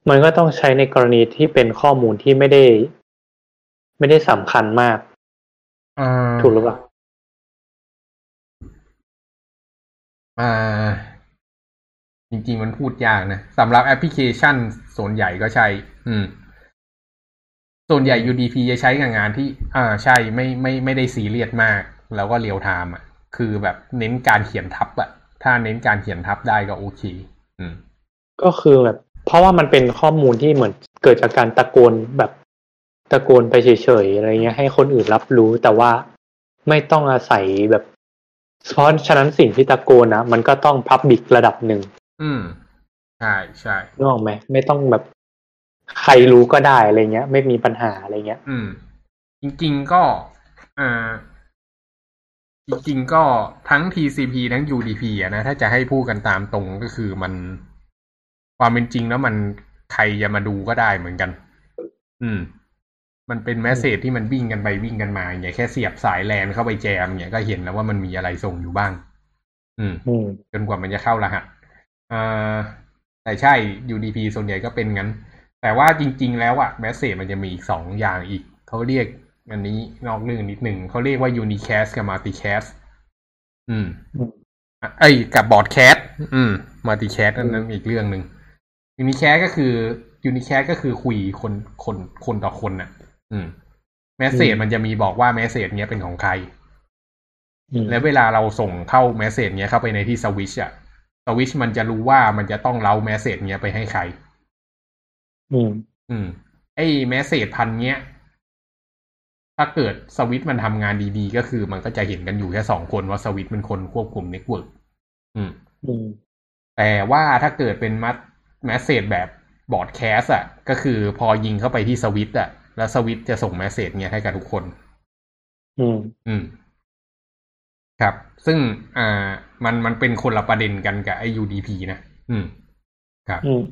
Speaker 2: มันก็ต้องใช้ในกรณีที่เป็นข้อมูลที่ไม่ได้ ไม่ได้สำคัญมาก
Speaker 1: อ่า
Speaker 2: ถูกหรือเปล่า
Speaker 1: อ่า จริง ๆ มันพูดยากนะสำหรับแอปพลิเคชันส่วนใหญ่ก็ใช่ อืม ส่วนใหญ่ UDP จะใช้กับงานที่ อ่า ใช่ไม่ไม่ไม่ได้ซีเรียสมาก แล้วก็เรียลไทม์อะ คือแบบเน้นการเขียนทับอะ ถ้าเน้นการเขียนทับได้ก็โอเค อืม
Speaker 2: ก็คือแบบ เพราะว่ามันเป็นข้อมูลที่เหมือนเกิดจากการตะโกนแบบตะโกนไปเฉยๆอะไรเงี้ยให้คนอื่นรับรู้แต่ว่าไม่ต้องอาศัยแบบ เพราะฉะนั้นสิ่งที่ตะโกนนะมันก็ต้องพับบิกระดับหนึ่ง
Speaker 1: อืม ใช่ใช่
Speaker 2: นึกออกไหมไม่ต้องแบบใครรู้ก็ได้อะไรเงี้ย ไม่มีปัญหาอะไรเงี้ย
Speaker 1: อืม จริง ๆ ก็ อ่า จริงๆก็ทั้ง TCP ทั้ง UDP อะนะ ถ้าจะให้พูดกันตามตรงก็คือมันความเป็นจริงแล้วมันใครจะมาดูก็ได้เหมือนกัน อืม มันเป็นแมสเซจที่มันวิ่งกันไปวิ่งกันมาอย่างแค่เสียบสายแลนเข้าไปแจมเนี่ยก็เห็นแล้วว่ามันมีอะไรส่งอยู่บ้าง อืม
Speaker 2: อืม
Speaker 1: จนกว่ามันจะเข้ารหัสอ่าแต่ใช่ UDP ส่วนใหญ่ก็เป็นงั้น แต่ว่าจริง ๆ แล้วอะแมสเซจมันจะมีอีกสองอย่างอีก เขาเรียก อันนี้นอกเรื่องนิดหนึ่งเขาเรียกว่า Unicast กับ Multicast อืม
Speaker 2: อืม
Speaker 1: อะเอ้ยกับ broadcast อืม Multicast นั่นนั่นอีกเรื่องหนึ่ง Unicast ก็คือ Unicast ก็คือคุยคนคนคนต่อคนน่ะ อืม message มันจะมีบอกว่า message เนี้ยเป็นของใคร
Speaker 2: อืม
Speaker 1: แล้วเวลาเราส่งเข้า message เนี้ยเข้าไปในที่สวิตช์อะสวิตช์มันจะรู้ว่ามันจะต้อง route message เนี้ยไปให้ใคร
Speaker 2: อืม
Speaker 1: อืม ไอ้ message พวกเนี้ย ถ้าเกิดสวิตช์มันทำงานดีๆ ก็คือมันก็จะเห็นกันอยู่แค่สองคนว่าสวิตช์เป็นคนควบคุมเน็ตเวิร์กอืม
Speaker 2: อืม
Speaker 1: แต่ว่าถ้าเกิดเป็นมัด message แบบ broadcast อะก็คือพอยิงเข้าไปที่สวิตช์อะแล้วสวิตช์จะส่ง message เนี้ยให้กับทุกคน
Speaker 2: อืม
Speaker 1: อืม ครับ ซึ่งอ่า มันมันเป็นคนละประเด็นกันกับไอ้ UDP นะ อืม ครับ
Speaker 2: อืม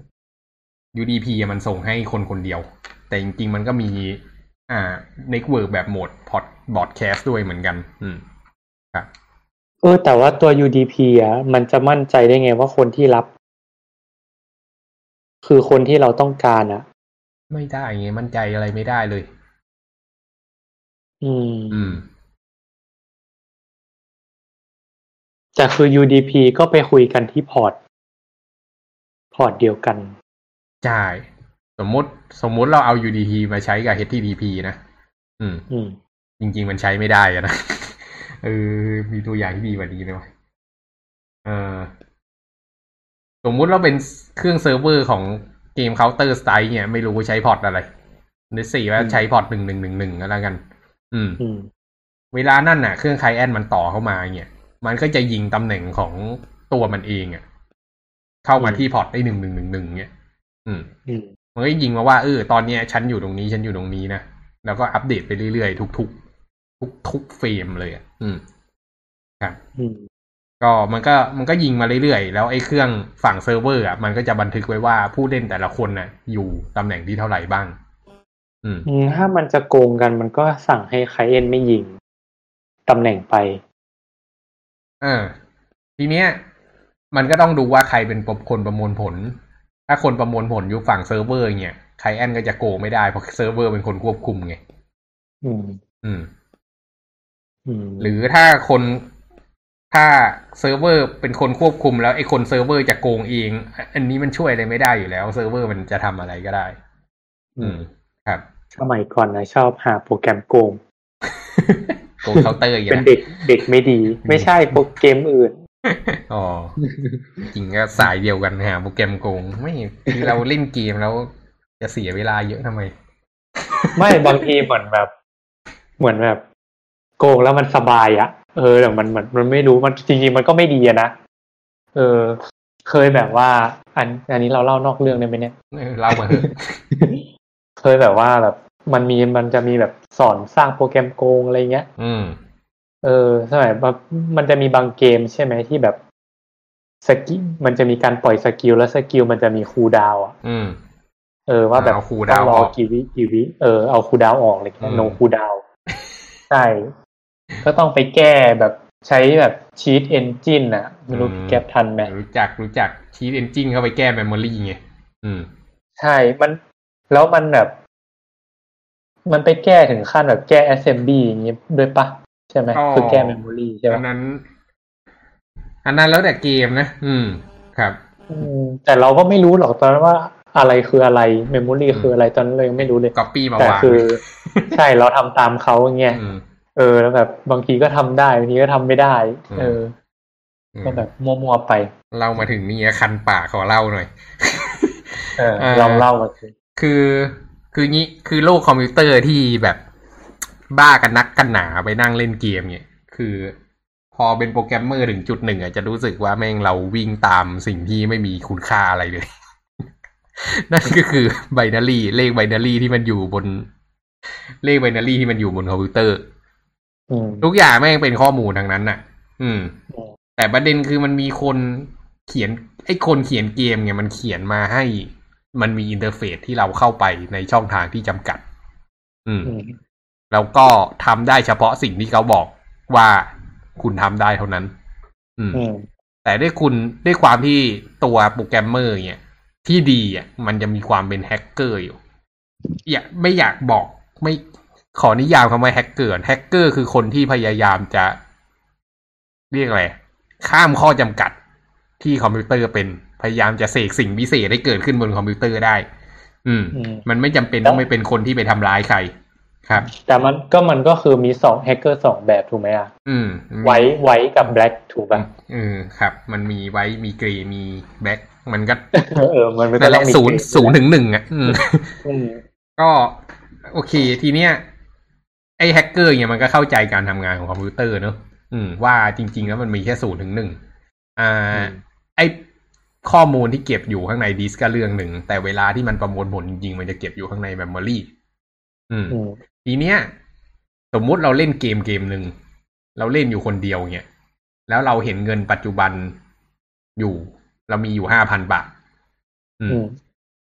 Speaker 1: UDP อะมันส่งให้คนคนเดียว แต่จริงๆมันก็มี อ่า network แบบโหมดพอดบอดแคสด้วยเหมือนกัน อืมครับ
Speaker 2: เออแต่ว่าตัว UDP อะมันจะมั่นใจได้ไงว่าคนที่รับ คือคนที่เราต้องการอะ
Speaker 1: ไม่ได้ไงมั่นใจอะไรไม่ได้เลย
Speaker 2: อืม
Speaker 1: อืม
Speaker 2: แต่คือ UDP ก็ไปคุยกันที่พอร์ต พอร์ตเดียวกัน
Speaker 1: ใช่ สมมติสมมุติเราเอา UDP มาใช้กับ HTTP นะ อืม
Speaker 2: อืม
Speaker 1: จริง ๆ มันใช้ไม่ได้อะนะ เออ มีตัวอย่างที่ดีกว่านี้ไหมวะเออ สมมุติเราเป็นเครื่องเซิร์ฟเวอร์ของเกม Counter Strike เนี่ยไม่รู้ว่าใช้พอร์ตอะไรนึกซะว่า
Speaker 2: อืม
Speaker 1: ใช้พอร์ตหนึ่งหนึ่งหนึ่งหนึ่งก็แล้วกันอืม
Speaker 2: อืม
Speaker 1: เวลานั่นน่ะ เครื่อง client มันต่อเข้ามาเนี่ย มันก็จะยิงตำแหน่งของตัวมันเองอะเข้ามา
Speaker 2: อืม
Speaker 1: ที่พอร์ตได้หนึ่งหนึ่งหนึ่งหนึ่งเนี่ย อืม
Speaker 2: อื ม
Speaker 1: มันก็ยิงมาว่าเออตอนเนี้ยฉันอยู่ตรงนี้ฉันอยู่ตรงนี้นะแล้วก็อัปเดตไปเรื่อยๆทุกๆทุกทุกเฟรมเลยอะอืมครับ
Speaker 2: อืม
Speaker 1: ก็มันก็มันก็ยิงมาเรื่อยๆ แล้วไอ้เครื่องฝั่งเซิร์ฟเวอร์อะมันก็จะบันทึกไว้ว่าผู้เล่นแต่ละคนน่ะ อยู่ตำแหน่งที่เท่าไหร่บ้าง อืม
Speaker 2: อืมถ้ามันจะโกงกันมันก็สั่งให้ client ไม่ยิงตำแหน่งไป
Speaker 1: เออทีเนี้ย มันก็ต้องดูว่าใครเป็นคนประมวลผล ถ้าคนประมวลผลอยู่ฝั่งเซิร์ฟเวอร์เนี่ย client ก็จะโกงไม่ได้เพราะเซิร์ฟเวอร์เป็นคนควบคุมไง
Speaker 2: อืม
Speaker 1: อืม
Speaker 2: อืม
Speaker 1: หรือถ้าคนถ้าเซิร์ฟเวอร์เป็นคนควบคุมแล้วไอ้คนเซิร์ฟเวอร์จะโกงเองอะอันนี้มันช่วยอะไรไม่ได้อยู่แล้วเซิร์ฟเวอร์มันจะทำอะไรก็ได้ อืม ครับ
Speaker 2: สมัยก่อนนะชอบหาโปรแกรมโกง
Speaker 1: โกงเคาน์เตอร์อย่าง
Speaker 2: เป็น
Speaker 1: นี้ย
Speaker 2: เด็กเด็กไม่ดี ไม่ใช่โปรเกมอื่น
Speaker 1: อ๋อจริงก็สายเดียวกันหาโปรแกรมโกง ไม่คือเราเล่นเกมแล้วจะเสียเวลาเยอะทำไม
Speaker 2: ไม่บางทีเหมือนแบบ เหมือนแบบ โกงแล้วมันสบายอะเออแต่มันเหมือนมันไม่รู้มันจริงๆมันก็ไม่ดีอะนะเออ เคยแบบว่า อัน อันนี้เราเล่านอกเรื่องได้ไหมเนี่ย
Speaker 1: เออเล่ามาเถอะ
Speaker 2: เคยแบบว่าแบบ มันมีมันจะมีแบบสอนสร้างโปรแกรมโกงอะไรเงี้ย
Speaker 1: อืม
Speaker 2: เออสมัยแบบมันจะมีบางเกมใช่ไหมที่แบบ skill มันจะมีการปล่อย skill แล้ว skill มันจะมี cooldown อะ
Speaker 1: อืม
Speaker 2: เออว่าแบบ
Speaker 1: เอา cooldown
Speaker 2: ต้องรอ
Speaker 1: ออก
Speaker 2: กี่วิกี่วิเออเอา cooldown ออกอะไรเงี้ย
Speaker 1: อืม
Speaker 2: no cooldown ใช่ ก็ต้องไปแก้แบบใช้แบบ Cheat Engine อะ ไม่รู้พี่แก๊ปทันไหม
Speaker 1: รู้จักรู้จัก Cheat Engine เข้าไปแก้ memory ไงอืม
Speaker 2: ใช่มันแล้วมันแบบ มันไปแก้ถึงขั้นแบบแก้ assembly อย่างงี้ด้วยปะ ใช่ไหม
Speaker 1: อ๋อ
Speaker 2: คือแก้ memory ใช่
Speaker 1: อั
Speaker 2: ปะ
Speaker 1: นนั้น อันนั้นแล้วแต่เกมนะ อืม ครับ
Speaker 2: อืมแต่เราก็ไม่รู้หรอกตอนนั้นว่าอะไรคืออะไร memory
Speaker 1: อืม
Speaker 2: คืออะไรตอนนั้นเรายังไม่รู้เลย
Speaker 1: ก๊อปปี้มา
Speaker 2: แต่
Speaker 1: วาง
Speaker 2: คือ ใช่เราทำตามเขาอย่างเงี้ย
Speaker 1: อืม
Speaker 2: เออ แล้วแบบบางทีก็ทำได้บางทีก็ทำไม่ได้
Speaker 1: อืม
Speaker 2: เออ
Speaker 1: อืม
Speaker 2: ก็แบบมั่วๆไป
Speaker 1: เล่ามาถึงนี่คันปากขอเล่าหน่อย
Speaker 2: เออ
Speaker 1: อ่า
Speaker 2: ลองเล่ามาสิ
Speaker 1: คือคืองี้คือโลกคอมพิวเตอร์ที่แบบ บ้ากันนักกันหนาไปนั่งเล่นเกมเนี่ย คือ พอเป็นโปรแกรมเมอร์ถึงจุดหนึ่งอะจะรู้สึกว่าแม่งเราวิ่งตามสิ่งที่ไม่มีคุณค่าอะไรเลย นั่นก็คือ binary เลข binary ที่มันอยู่บน เลข binary ที่มันอยู่บนคอมพิวเตอร์ทุกอย่างแม่งเป็นข้อมูลทั้งนั้นน่ะ อืม แต่ประเด็นคือมันมีคนเขียน ไอ้คนเขียนเกมเนี่ยมันเขียนมาให้ มันมี interface ที่เราเข้าไปในช่องทางที่จำกัด อืม แล้วก็ทำได้เฉพาะสิ่งที่เขาบอกว่าคุณทำได้เท่านั้นอืม
Speaker 2: อืม
Speaker 1: แต่ด้วยคุณด้วยความที่ตัวโปรแกรมเมอร์เนี่ย ที่ดีอะมันจะมีความเป็นแฮกเกอร์อยู่อยากไม่อยากบอกไม่ขอนิยามคำว่าแฮกเกอร์แฮกเกอร์คือคนที่พยายามจะเรียกอะไรข้ามข้อจำกัดที่คอมพิวเตอร์เป็นพยายามจะเสกสิ่งพิเศษให้เกิดขึ้นบนคอมพิวเตอร์ได้ อืม
Speaker 2: อืม
Speaker 1: มันไม่จำเป็นต้องไม่เป็นคนที่ไปทำร้ายใคร ครับ
Speaker 2: แต่มันก็มันก็คือมีสองแฮกเกอร์สองแบบถูกไหมอะ
Speaker 1: อืม
Speaker 2: ไว้ไวกับ black ถูกป่ะ
Speaker 1: เออครับ มันมี white มี gray มี black มันก็
Speaker 2: เออ มันไม่ต้อง
Speaker 1: นั่นแห
Speaker 2: ต้อ
Speaker 1: ละ
Speaker 2: งมี
Speaker 1: ศูนย์
Speaker 2: เกรด
Speaker 1: ศูนย์ถึงหนึ่งอะอืม
Speaker 2: อืม
Speaker 1: ก็โอเค ทีเนี้ยไอ้แฮกเกอร์เนี่ยมันก็เข้าใจการทำงานของคอมพิวเตอร์เนอะอืม ว่าจริง ๆ แล้วมันมีแค่ศูนย์ถึงหนึ่งอ่า ไอ้ข้อมูลที่เก็บอยู่ข้างในดิสก์ก็เรื่องหนึ่ง แต่เวลาที่มันประมวลผลจริงๆ มันจะเก็บอยู่ข้างใน memoryอืม
Speaker 2: อืม
Speaker 1: ทีเนี้ย สมมุติเราเล่นเกมเกมหนึ่งเราเล่นอยู่คนเดียวเนี่ยแล้วเราเห็นเงินปัจจุบันอยู่ เรามีอยู่ห้าพันบาทอืม
Speaker 2: อืม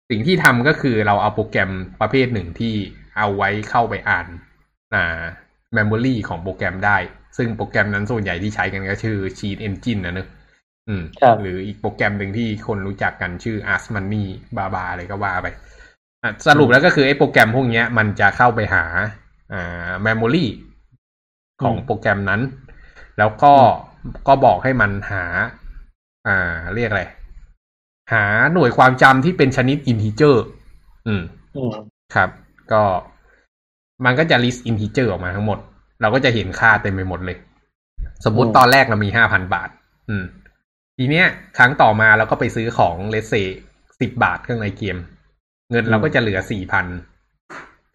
Speaker 1: สิ่งที่ทำก็คือเราเอาโปรแกรมประเภทหนึ่งที่เอาไว้เข้าไปอ่านอ่า memory ของโปรแกรมได้ ซึ่งโปรแกรมนั้นส่วนใหญ่ที่ใช้กันก็ชื่อ Cheat Engine นะเนอะอืม
Speaker 2: ครับ
Speaker 1: หรืออีกโปรแกรมหนึ่งที่คนรู้จักกันชื่อ Ars Money บาบาอะไรก็ว่าไปอะ สรุปแล้วก็คือไอ้โปรแกรมพวกเนี้ยมันจะเข้าไปหาอ่า memory ของโปรแกรมนั้น แล้วก็ก็บอกให้มันหา อ่า เรียกอะไรหาหน่วยความจำที่เป็นชนิด integer อืม
Speaker 2: อืม
Speaker 1: ครับ ก็มันก็จะ list integer ออกมาทั้งหมด เราก็จะเห็นค่าเต็มไปหมดเลย สมมุติ
Speaker 2: อืม
Speaker 1: ตอนแรกเรามีห้าพันบาท อืม ทีเนี้ย ครั้งต่อมาเราก็ไปซื้อของเลสเซสิบบาทข้างในเกม เงินเราก็จะเหลือสี่พัน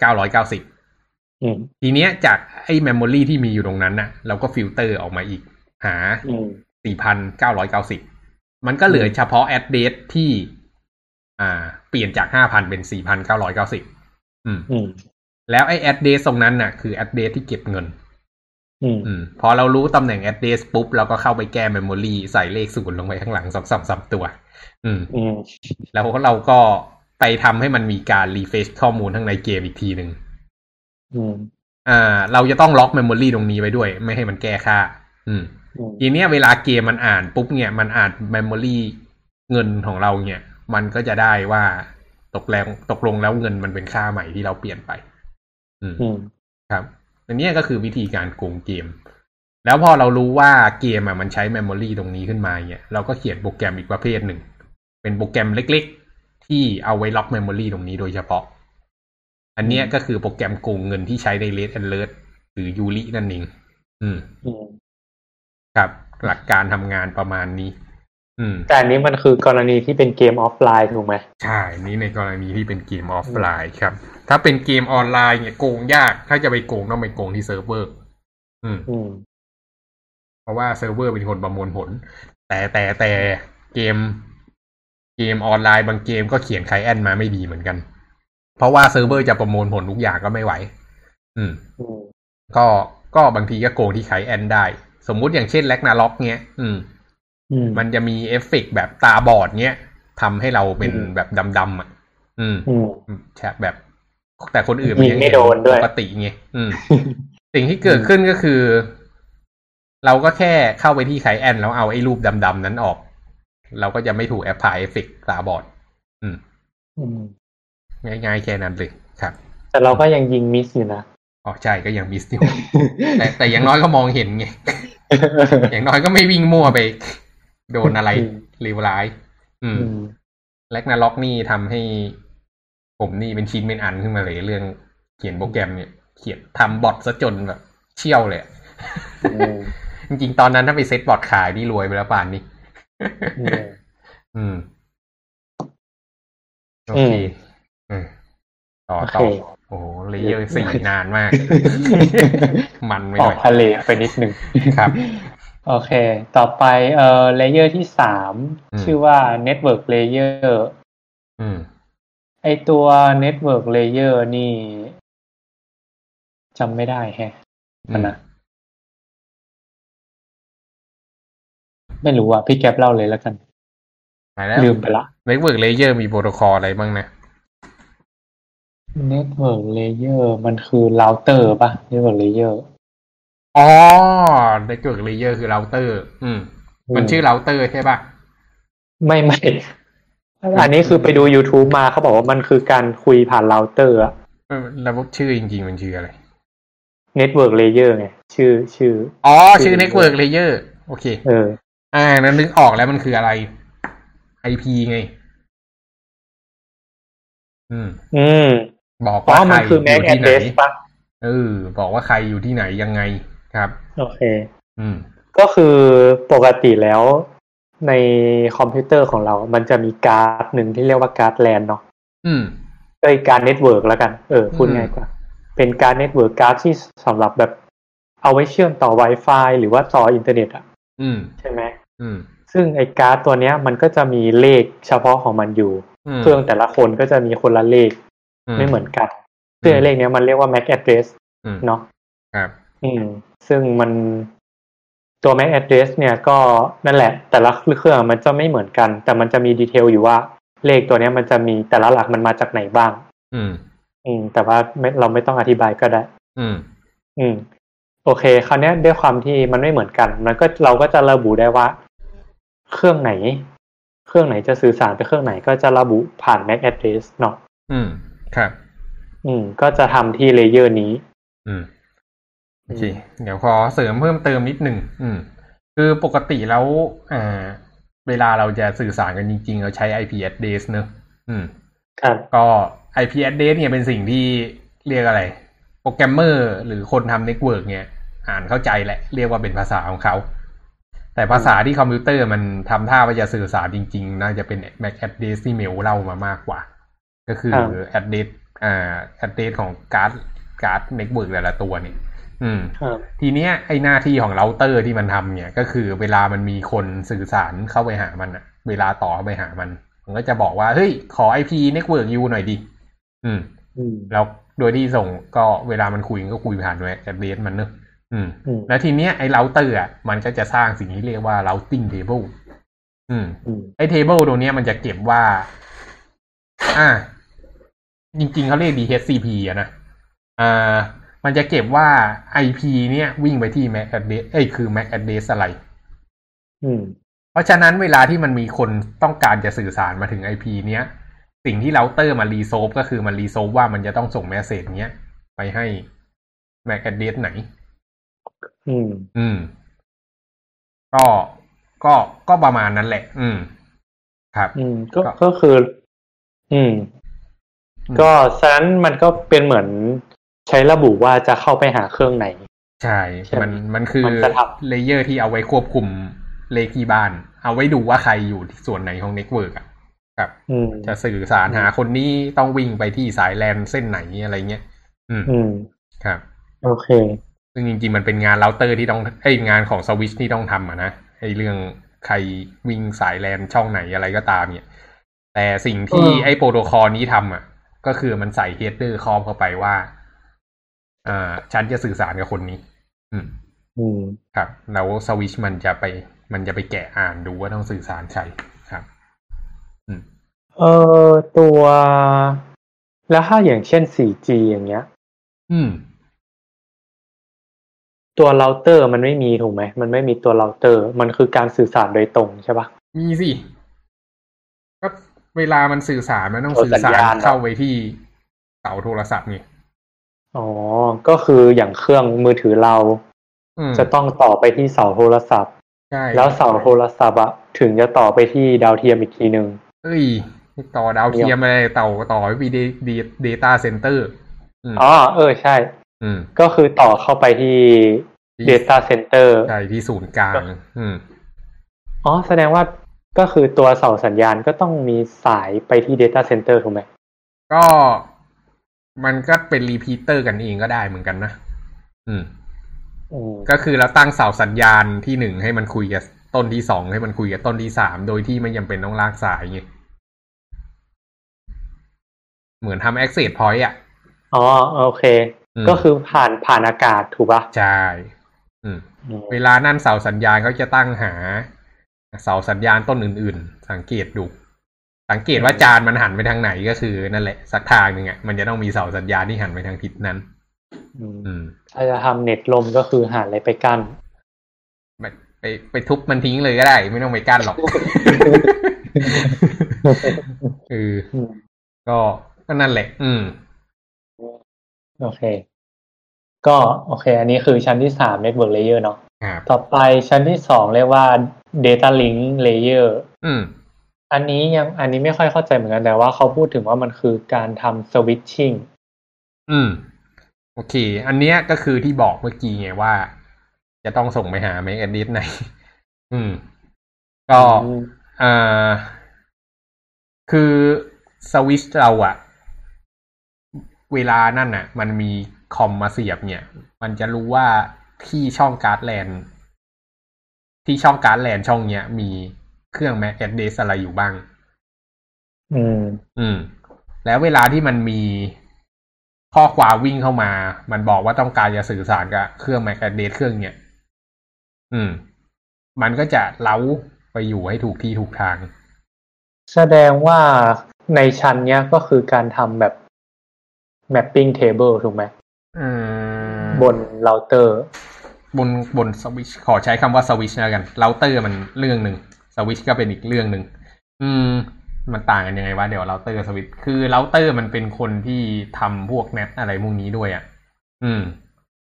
Speaker 1: เก้าร้อยเก้าสิบ
Speaker 2: อืม
Speaker 1: ทีเนี้ยจากไอ้ memory ที่มีอยู่ตรงนั้นน่ะเราก็ฟิลเตอร์ออกมาอีก หา
Speaker 2: อืม
Speaker 1: สี่พันเก้าร้อยเก้าสิบมันก็เหลือเฉพาะ address ที่ อ่า เปลี่ยนจากห้าพันเป็นสี่พันเก้าร้อยเก้าสิบอืม
Speaker 2: อืม
Speaker 1: แล้วไอ้ address ตรงนั้นน่ะ คือ address ที่เก็บเงิน
Speaker 2: อืม
Speaker 1: อืม พอเรารู้ตำแหน่ง address ปุ๊บ เราก็เข้าไปแก้ memory ใส่เลขศูนย์ลงไปข้างหลังสองสองสามตัวอืม
Speaker 2: อืม
Speaker 1: แล้วเราก็ ไปทำให้มันมีการ refresh ข้อมูลทั้างในเกมอีกทีหนึ่ง
Speaker 2: อืม
Speaker 1: อ่า เราจะต้องล็อก memory ตรงนี้ไว้ด้วย ไม่ให้มันแก้ค่าอืม
Speaker 2: อืม
Speaker 1: ทีเนี้ยเวลาเกมมันอ่านปุ๊บเนี่ยมันอ่าน memory เงินของเราเนี่ย มันก็จะได้ว่าตกแรงตกลงแล้วเงินมันเป็นค่าใหม่ที่เราเปลี่ยนไป อืม
Speaker 2: อืม
Speaker 1: ครับ อันเนี้ยก็คือวิธีการโกงเกม แล้วพอเรารู้ว่าเกมอะมันใช้ memory ตรงนี้ขึ้นมาเนี่ยเราก็เขียนโปรแกรมอีกประเภทหนึ่ง เป็นโปรแกรมเล็กๆ ที่เอาไว้ล็อก memory ตรงนี้โดยเฉพาะ อันเนี้ยก็คือโปรแกรมโกงเงินที่ใช้ใน Red Alert หรือ Yuri นั่นเองอืม
Speaker 2: อืม
Speaker 1: ครับหลักการทำงานประมาณนี้ อืม
Speaker 2: แต่อันนี้มันคือกรณีที่เป็นเกมออฟไลน์ถูกไหม
Speaker 1: ใช่นี่ในกรณีที่เป็นเกมออฟไลน์ครับ ถ้าเป็นเกมออนไลน์เนี่ยโกงยาก ถ้าจะไปโกงต้องไปโกงที่เซิร์ฟเวอร์ อืม
Speaker 2: อืม
Speaker 1: เพราะว่าเซิร์ฟเวอร์เป็นคนประมวลผล แต่แต่แต่เกม เกมออนไลน์บางเกมก็เขียน client มาไม่ดีเหมือนกัน เพราะว่าเซิร์ฟเวอร์จะประมวลผลทุกอย่างก็ไม่ไหว อืม
Speaker 2: อืม
Speaker 1: ก็ก็บางทีก็โกงที่ client ได้ สมมุติอย่างเช่น Ragnarok เนี้ย อืม
Speaker 2: อืม
Speaker 1: มันจะมีเอฟเฟกต์แบบตาบอดเนี้ยทำให้เราเป็น
Speaker 2: อืม
Speaker 1: แบบดำๆอะ อืม
Speaker 2: อืม
Speaker 1: แชทแบบ แต่คนอื่น
Speaker 2: ยิงไม่โดนด้วย
Speaker 1: ปกติไงอืม สิ่งที่เกิดขึ้นก็คือ เราก็แค่เข้าไปที่ client แล้วเอาไอ้รูปดำๆนั้นออก เราก็จะไม่ถูก apply effect ตาบอดอืม
Speaker 2: อืม
Speaker 1: ง่ายๆแค่นั้นเลยครับ
Speaker 2: แต่เราก็ยังยิง miss อยู่นะ
Speaker 1: อ๋อใช่ก็ยัง miss อยู่แต่แต่อย่างน้อยก็มองเห็นไง อย่างน้อยก็ไม่วิ่งมั่วไป โดนอะไร
Speaker 2: อืม
Speaker 1: เลวร้ายอืม
Speaker 2: อืม
Speaker 1: แลกนาล็อกนี่ทำให้ ผมนี่เป็นชิ้นเป็นอันขึ้นมาเลยเรื่องเขียนโปรแกรมเนี่ย เขียนทำบอทซะจนแบบเชี่ยวเลยอะ
Speaker 2: อืม
Speaker 1: จริงๆตอนนั้นถ้าไปเซ็ตบอทขายนี่รวยไปแล้วป่านนี้
Speaker 2: อืม
Speaker 1: อืมโอเคอืมต่อ
Speaker 2: โอ
Speaker 1: ต่
Speaker 2: เค
Speaker 1: อโอ้โหเลเยอร์สี่นานมาก มันไม่
Speaker 2: อ
Speaker 1: ห
Speaker 2: อ
Speaker 1: น่
Speaker 2: ก
Speaker 1: อย
Speaker 2: ทะเลไปนิดนึง
Speaker 1: ครับ
Speaker 2: โอเค ต่อไปเอ่อเลเยอร์ที่สาม
Speaker 1: อืม
Speaker 2: ชื่อว่า Network Layer
Speaker 1: อืม
Speaker 2: ไอตัว Network Layer นี่จำไม่ได้แฮะมันนะ ไม่รู้อะ พี่แก๊ปเล่าเลยแล้วกัน
Speaker 1: ไปแล้ว
Speaker 2: ลืมไปละ
Speaker 1: Network Layer มีโปรโตคอลอะไรบ้างนะ
Speaker 2: Network Layer มันคือ router ป่ะ Network Layer
Speaker 1: อ๋อ Network Layer คือเราเต อืม มันชื่อเราเตอร์ใช่ป่ะ
Speaker 2: ไม่ไม่อันนี้คือไปดู YouTube มาเขาบอกว่ามันคือการคุยผ่าน router อะ
Speaker 1: เออแล้วชื่อจริง ๆ มันชื่ออะไร
Speaker 2: Network Layer ไงชื่อชื่อ
Speaker 1: อ๋อ
Speaker 2: ชื่
Speaker 1: อชื่อ Network Layer โอเค
Speaker 2: เออ
Speaker 1: อ่านั้นนึกออกแล้วมันคืออะไร IP ไง อืม
Speaker 2: อืม
Speaker 1: บอก
Speaker 2: อ๋อ
Speaker 1: ว่าใคร
Speaker 2: อ
Speaker 1: อ
Speaker 2: MAC
Speaker 1: ยู่ที่ไหน มันคือ MAC
Speaker 2: address ป่ะ
Speaker 1: เออบอกว่าใครอยู่ที่ไหนยังไงครับ
Speaker 2: โอเค
Speaker 1: อืม
Speaker 2: ก็คือปกติแล้วในคอมพิวเตอร์ของเรา มันจะมีการ์ดหนึ่งที่เรียกว่าการ์ดแลนเนาะ
Speaker 1: อืม
Speaker 2: เอ้ยการ์ด network แล้วกัน เออพูด
Speaker 1: อืม
Speaker 2: ง่ายกว่า เป็นการ์ด network การ์ดที่สำหรับแบบเอาไว้เชื่อมต่อ Wi-Fi หรือว่าต่ออินเทอร์เน็ตอะ
Speaker 1: อืม
Speaker 2: ใช่ไหม
Speaker 1: อืม
Speaker 2: ซึ่งไอ้การ์ดตัวเนี้ย มันก็จะมีเลขเฉพาะของมันอยู่เครื่องแต่ละคนก็จะมีคนละเลข ไม่เหมือนกันซึ่งไอ้เลขเนี้ยมันเรียกว่า MAC address
Speaker 1: อืม
Speaker 2: เนาะ
Speaker 1: ครับ
Speaker 2: อืม ซึ่งมันตัว MAC address เนี่ยก็นั่นแหละ แต่ละเครื่องมันจะไม่เหมือนกัน แต่มันจะมี detail อยู่ว่า เลขตัวเนี้ยมันจะมีแต่ละหลักมันมาจากไหนบ้าง
Speaker 1: อืม
Speaker 2: อืม แต่ว่าไม่เราไม่ต้องอธิบายก็ได้
Speaker 1: อืม
Speaker 2: อืม โอเคคราวเนี้ยด้วยความที่มันไม่เหมือนกัน มันก็เราก็จะระบุได้ว่า เครื่องไหน เครื่องไหนจะสื่อสารไปเครื่องไหนก็จะระบุผ่าน MAC address เนาะ
Speaker 1: อืม ครับ
Speaker 2: อืม ก็จะทำที่เลเยอร์นี้
Speaker 1: อืมโอเคเดี๋ยวขอเสริมเพิ่มเติมนิดหนึ่งอืม คือปกติแล้วอ่าเวลาเราจะสื่อสารกันจริง ๆ เราใช้ IP address เนอะอืม
Speaker 2: ครับ
Speaker 1: ก็ IP address เนี่ยเป็นสิ่งที่เรียกอะไร โปรแกรมเมอร์หรือคนทำ network เนี่ย อ่านเข้าใจแหละ เรียกว่าเป็นภาษาของเขา แต่ภาษาที่คอมพิวเตอร์มันทำท่าว่าจะสื่อสารจริง ๆ น่าจะเป็น MAC address ที่เมลเล่ามามากกว่า ก็คือ address อ่า address ของการ์ดการ์ด network แต่ละตัวเนี่ยอืม
Speaker 2: ครับ
Speaker 1: ทีเนี้ยไอ้หน้าที่ของเราเตอร์ที่มันทำเนี่ย ก็คือเวลามันมีคนสื่อสารเข้าไปหามันอะเวลาต่อเข้าไปหามัน มันก็จะบอกว่า เฮ้ย ขอ IP network U หน่อยดิ อืม
Speaker 2: อืม
Speaker 1: แล้วโดยที่ส่งก็เวลามันคุยก็คุยผ่าน address มันเนอะ อืม
Speaker 2: อืม
Speaker 1: แล้วทีเนี้ยไอ้เราเตอร์อะมันก็จะสร้างสิ่งที่เรียกว่า routing table อืม
Speaker 2: อืม
Speaker 1: ไอ้ table ตัวเนี้ยมันจะเก็บว่า อ่า จริง ๆเขาเรียก DHCP อะนะ อ่า มันจะเก็บว่า IP เนี่ยวิ่งไปที่ MAC address เอ้ยคือ MAC address อะไร
Speaker 2: อืม
Speaker 1: เพราะฉะนั้นเวลาที่มันมีคนต้องการจะสื่อสารมาถึง IP เนี้ย สิ่งที่เราเตอร์มา resolve ก็คือมัน resolve ว่ามันจะต้องส่ง message เนี้ยไปให้ MAC address ไหน
Speaker 2: อืม
Speaker 1: อืม ก็ก็ก็ประมาณนั้นแหละ อืม ครับ
Speaker 2: อืม ก็
Speaker 1: ก็
Speaker 2: ก็คืออืม
Speaker 1: อืม
Speaker 2: ก็ฉะนั้นมันก็เป็นเหมือนใช้ระบุว่าจะเข้าไปหาเครื่องไหน
Speaker 1: ใช่
Speaker 2: ใช่ไหม
Speaker 1: มันมันคือ
Speaker 2: มันจะทำ
Speaker 1: layer ที่เอาไว้ควบคุมเลขที่บ้าน เอาไว้ดูว่าใครอยู่ที่ส่วนไหนของ network อะครับ
Speaker 2: อืม
Speaker 1: จะสื่อสารหาคนนี้ต้องวิ่งไปที่สายแลนเส้นไหนอะไรเงี้ย อืม
Speaker 2: อืม
Speaker 1: ครับ
Speaker 2: โอเค
Speaker 1: ซึ่งจริงๆ มันเป็นงานเราเตอร์ที่ต้องเอ้ยงานของสวิชที่ต้องทำอะนะไอ้เรื่องใครวิ่งสายแลนช่องไหนอะไรก็ตามเนี่ย แต่สิ่งที่
Speaker 2: เออ
Speaker 1: ไอ้โปรโตคอลนี้ทำอะ ก็คือมันใส่เฮดเดอร์คอมเข้าไปว่าอ่าฉันจะสื่อสารกับคนนี้อืม
Speaker 2: อืม
Speaker 1: ครับแล้วสวิชมันจะไป มันจะไปแกะอ่านดูว่าต้องสื่อสารใครครับอืม
Speaker 2: เออตัว แล้วถ้าอย่างเช่น 4G อย่างเงี้ย
Speaker 1: อืม
Speaker 2: ตัวเราเตอร์มันไม่มีถูกไหม มันไม่มีตัวเราเตอร์ มันคือการสื่อสารโดยตรงใช่ปะ
Speaker 1: มีสิก็เวลามันสื่อสารมันต้อง
Speaker 2: ตัว
Speaker 1: สื่อ
Speaker 2: สัญ
Speaker 1: สาร
Speaker 2: ญาณเหรอ
Speaker 1: เข้าไปที่เสาโทรศัพท์ไง
Speaker 2: อ๋อ ก็คืออย่างเครื่องมือถือเรา
Speaker 1: อืม
Speaker 2: จะต้องต่อไปที่เสาโทรศัพท์
Speaker 1: ใช่
Speaker 2: แล้วเสาโทรศัพท์อะถึงจะต่อไปที่ดาวเทียมอีกทีหนึ่ง
Speaker 1: เอ้ย ต่อดาวเทียมอะไรต่อต่อไปดีดีdata center อืม
Speaker 2: อ๋อเออใช่
Speaker 1: อืม
Speaker 2: ก็คือต่อเข้าไปที่
Speaker 1: ที่
Speaker 2: Data Center
Speaker 1: ใช่ที่ศูนย์กลางอืม
Speaker 2: อ๋อ แสดงว่าก็คือตัวเสาสัญญาณก็ต้องมีสายไปที่ Data Center ถูกไหม
Speaker 1: ก็มันก็เป็น repeater กันเองก็ได้เหมือนกันนะ อืม
Speaker 2: อืม
Speaker 1: ก็คือเราตั้งเสาสัญญาณที่หนึ่งให้มันคุยกับต้นที่สองให้มันคุยกับต้นที่สามโดยที่ไม่จำเป็นต้องลากสายไงเหมือนทำ access point อะ
Speaker 2: อ๋อ โอเค
Speaker 1: อืม
Speaker 2: ก็คือผ่านผ่านอากาศถูกปะ
Speaker 1: ใช่อืม
Speaker 2: อืม
Speaker 1: เวลานั่นเสาสัญญาณเขาจะตั้งหา เสาสัญญาณต้นอื่น ๆ สังเกตดู สังเกตว่าจานมันหันไปทางไหนก็คือนั่นแหละสักทางหนึ่งอะมันจะต้องมีเสาสัญญาณที่หันไปทางทิศนั้น
Speaker 2: อืม
Speaker 1: อืม
Speaker 2: ถ้าจะทำเน็ตลมก็คือหาอะไรไปกั้น
Speaker 1: ไปไปไปทุบมันทิ้งเลยก็ได้ ไม่ต้องไปกั้นหรอกเออ
Speaker 2: อืม
Speaker 1: ก็ก็นั่นแหละ อืม
Speaker 2: โอเค ก็โอเค อันนี้คือชั้นที่สาม Network Layer เนาะ
Speaker 1: ครับ
Speaker 2: ต่อไปชั้นที่สองเรียกว่า Data Link Layer
Speaker 1: อืม
Speaker 2: อันนี้ยังอันนี้ไม่ค่อยเข้าใจเหมือนกันแต่ว่าเขาพูดถึงว่ามันคือการทำ switching
Speaker 1: อืม โอเค อันเนี้ยก็คือที่บอกเมื่อกี้ไงว่า จะต้องส่งไปหา Make a d i s ไหน อืม ก็
Speaker 2: อืม
Speaker 1: อ่าคือสวิตชเราอะ เวลานั่นน่ะ มันมีคอมมาเสียบเนี่ย มันจะรู้ว่าที่ช่องการ์ดแลนที่ช่องการ์ดแลนช่องเนี้ยมีเครื่อง Mac address อะไรอยู่บ้าง
Speaker 2: อืม
Speaker 1: อืม แล้วเวลาที่มันมีข้อความวิ่งเข้ามา มันบอกว่าต้องการจะสื่อสารกับเครื่อง Mac address เครื่องเนี้ย อืม มันก็จะ route ไปอยู่ให้ถูกที่ถูกทาง
Speaker 2: แสดงว่าในชั้นเนี้ยก็คือการทำแบบ mapping table ถูกไหม
Speaker 1: อืม
Speaker 2: บนเราเตอร์
Speaker 1: บนบนสวิชขอใช้คำว่าสวิชแล้วกันเราเตอร์มันเรื่องหนึ่งสวิชก็เป็นอีกเรื่องหนึ่งอืม มันต่างกันยังไงวะเดี๋ยว router switch คือเราเตอร์มันเป็นคนที่ทำพวก NAT อะไรพวกนี้ด้วยอะ อืม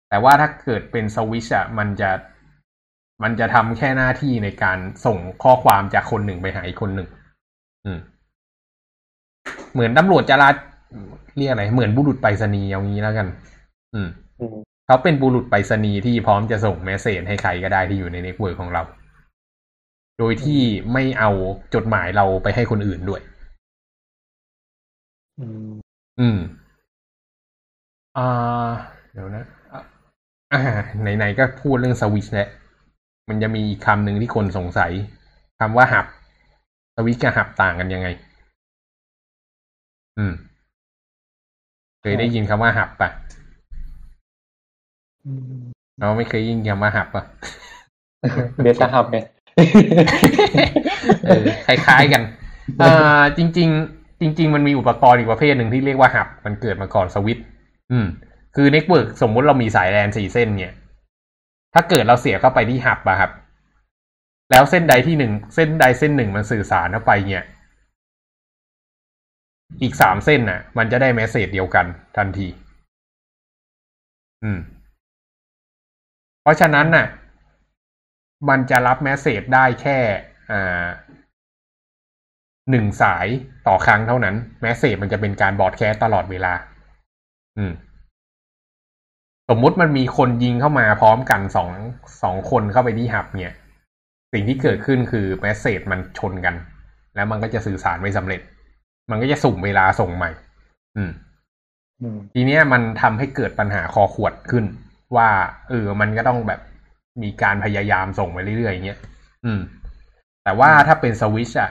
Speaker 1: แต่ว่าถ้าเกิดเป็นสวิชอะ มันจะ มันจะทำแค่หน้าที่ในการส่งข้อความจากคนหนึ่งไปหาอีกคนหนึ่งอืม เหมือนตำรวจจรา เรียกอะไรเหมือนบุรุษไปรษณีย์เอางี้แล้วกันอืม
Speaker 2: อืม
Speaker 1: เขาเป็นบุรุษไปรษณีย์ที่พร้อมจะส่ง message ให้ใครก็ได้ที่อยู่ใน network ของเรา โดยที่ไม่เอาจดหมายเราไปให้คนอื่นด้วย
Speaker 2: อืม
Speaker 1: อืมอ่าเดี๋ยวนะอะอ่าไหนๆก็พูดเรื่องสวิชแล้วมันจะมีอีกคำหนึ่งที่คนสงสัยคำว่าหับ สวิชกับหับต่างกันยังไง อืม เคยได้ยินคำว่าหับปะ
Speaker 2: อืม
Speaker 1: เราไม่เคยยินคำว่าหับปะ
Speaker 2: เดต้าฮับเนี่ย
Speaker 1: เออคล้ายๆกันอ่าจริง ๆ จริง ๆ มันมีอุปกรณ์อีกประเภทหนึ่งที่เรียกว่า hub มันเกิดมาก่อนสวิตช์อืม คือ network สมมุติเรามีสายแลนสี่เส้น เนี่ย ถ้าเกิดเราเสียบเข้าไปที่ hub อะครับ แล้วเส้นใดที่หนึ่งเส้นใดเส้นหนึ่งมันสื่อสารเข้าไปเนี่ย อีกสามเส้นน่ะ มันจะได้ message เดียวกันทันที อืม เพราะฉะนั้นน่ะ มันจะรับ message ได้แค่ อ่าหนึ่งสายต่อครั้งเท่านั้น message มันจะเป็นการ broadcast ตลอดเวลา อืมสสมมุติมันมีคนยิงเข้ามาพร้อมกันสองสองคนเข้าไปที่ hub เนี่ย สิ่งที่เกิดขึ้นคือ message มันชนกัน แล้วมันก็จะสื่อสารไม่สำเร็จ มันก็จะสุ่มเวลาส่งใหม่ อืม
Speaker 2: อืม
Speaker 1: ทีเนี้ยมันทำให้เกิดปัญหาคอขวดขึ้น ว่า เออ มันก็ต้องแบบมีการพยายามส่งไปเรื่อยๆอย่างเงี้ยอืม แต่ว่าถ้าเป็นสวิชอะ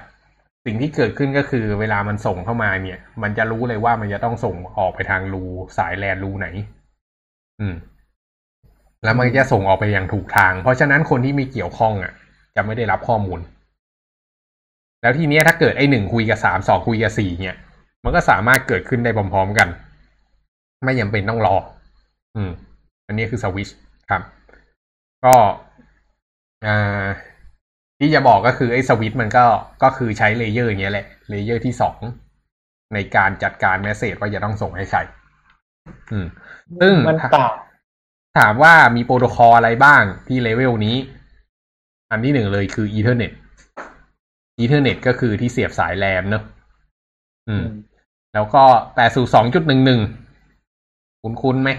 Speaker 1: สิ่งที่เกิดขึ้นก็คือเวลามันส่งเข้ามาเนี่ย มันจะรู้เลยว่ามันจะต้องส่งออกไปทางรูสายแลนรูไหน อืม แล้วมันจะส่งออกไปอย่างถูกทาง เพราะฉะนั้นคนที่มีเกี่ยวข้องอะ จะไม่ได้รับข้อมูล แล้วทีเนี้ยถ้าเกิดไอ้หนึ่งคุยกับสามสองคุยกับสี่เนี่ย มันก็สามารถเกิดขึ้นได้พร้อมๆกัน ไม่จำเป็นต้องรอ อืม อันนี้คือสวิชครับ ก็อ่าที่จะบอกก็คือไอ้สวิตช์มันก็ก็คือใช้ layer อย่างเงี้ยแหละ layer ที่สองในการจัดการ message ว่าจะต้องส่งให้ใครอืม ซึ่ง
Speaker 2: มันต่าง
Speaker 1: ถามว่ามีโปรโตคอลอะไรบ้างที่เลเวลนี้ อันที่หนึ่งเลยคือ Ethernet Ethernet ก็คือที่เสียบสายแลนเนอะอืม แล้วก็แปดศูนย์สองจุดหนึ่งหนึ่งคุ้นคุ้นๆไหม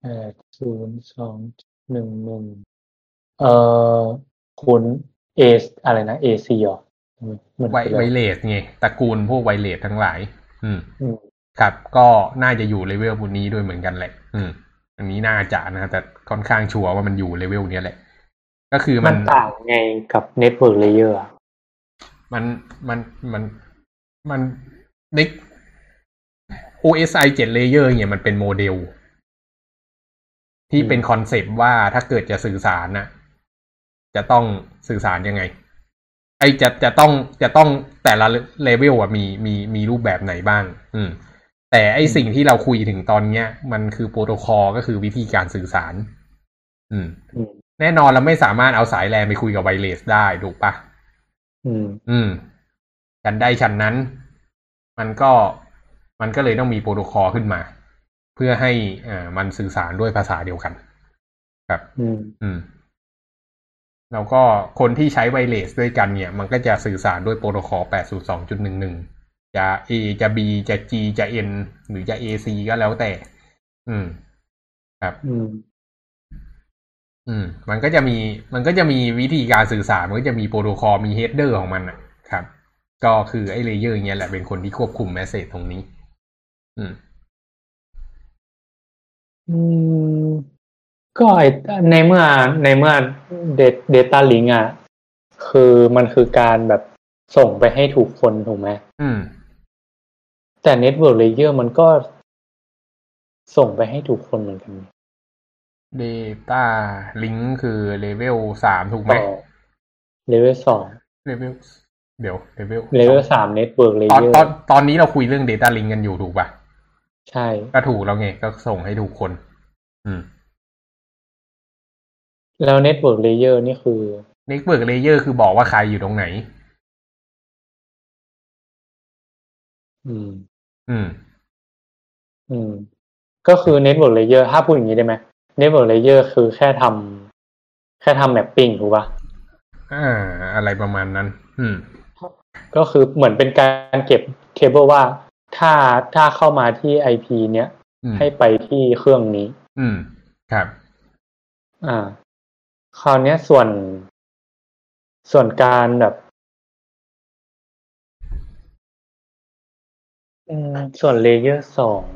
Speaker 2: แปดศูนย์สองหนึ่งหนึ่งเอ่อคุณเออะไรนะ AC หรอมัน
Speaker 1: wire wireless ไงตระกูลพวกไวเลสทั้งหลายอืม
Speaker 2: อืม
Speaker 1: ครับก็น่าจะอยู่เลเวลบนนี้ด้วยเหมือนกันแหละ อืม อันนี้น่าจะนะ แต่ค่อนข้างชัวร์ว่ามันอยู่เลเวลเนี้ยแหละ ก็คือ
Speaker 2: มัน
Speaker 1: มัน
Speaker 2: ต่างไงกับ Network Layer อะ
Speaker 1: มันมันมันมันใน OSI 7 layer เนี่ยมันเป็นโมเดล ที่เป็น concept ว่าถ้าเกิดจะสื่อสารน่ะจะต้องสื่อสารยังไง ไอ้จะจะต้องจะต้องแต่ละเลเวลอะมีมีมีรูปแบบไหนบ้าง อืม แต่ไอ้สิ่งที่เราคุยถึงตอนเนี้ย มันคือโปรโตคอลก็คือวิธีการสื่อสาร อืม
Speaker 2: อืม
Speaker 1: แน่นอนเราไม่สามารถเอาสายแลนไปคุยกับไวเลสได้ถูกปะ
Speaker 2: อืม
Speaker 1: อืมฉันได้ฉันนั้น มันก็มันก็เลยต้องมีโปรโตคอลขึ้นมา เพื่อให้อ่ามันสื่อสารด้วยภาษาเดียวกัน ครับ
Speaker 2: อืม
Speaker 1: อืมแล้วก็คนที่ใช้ไวเลสด้วยกันเนี่ย มันก็จะสื่อสารด้วยโปรโตคอล 802.11 จะ A จะ B จะ G จะ N หรือจะ AC ก็แล้วแต่ อืม ครับ
Speaker 2: อืม
Speaker 1: อืม มันก็จะมี มันก็จะมีวิธีการสื่อสาร มันก็จะมีโปรโตคอล มี header ของมันอะ ครับ ก็คือไอ้ layer เงี้ยแหละเป็นคนที่ควบคุม message ตรงนี้ อืม
Speaker 2: อืม ก็ไอ้ในเมื่อในเมื่อ Data Link อะ คือมันคือการแบบส่งไปให้ถูกคนถูกไหม
Speaker 1: อืม
Speaker 2: แต่ Network Layer มันก็ส่งไปให้ถูกคนเหมือนกัน
Speaker 1: Data Link คือเลเวลสามถูกไหม
Speaker 2: ต่อ Level สอง
Speaker 1: เลเวลเดี๋ยวเลเวล
Speaker 2: Level สาม Network
Speaker 1: ตอน
Speaker 2: Layer
Speaker 1: ตอนตอนนี้เราคุยเรื่อง Data Link กันอยู่ถูกป่ะ
Speaker 2: ใช่
Speaker 1: ก็ถูกแล้วไงก็ส่งให้ถูกคน อืม
Speaker 2: แล้ว Network Layer นี่คือ
Speaker 1: Network Layer คือบอกว่าใครอยู่ตรงไหน
Speaker 2: อืม
Speaker 1: อืม
Speaker 2: อืม ก็คือ Network Layer ถ้าพูดอย่างนี้ได้ไหม Network Layer คือแค่ทำแค่ทำ mapping ถูกปะ
Speaker 1: อ่า อะไรประมาณนั้น อืม
Speaker 2: ก็คือเหมือนเป็นการเก็บเคเบิลว่าถ้าถ้าเข้ามาที่ IP เนี้ย
Speaker 1: อืม
Speaker 2: ให้ไปที่เครื่องนี้
Speaker 1: อืม ครับ
Speaker 2: อ่า คราวเนี้ยส่วนส่วนการแบบอืมส่วน layer สอง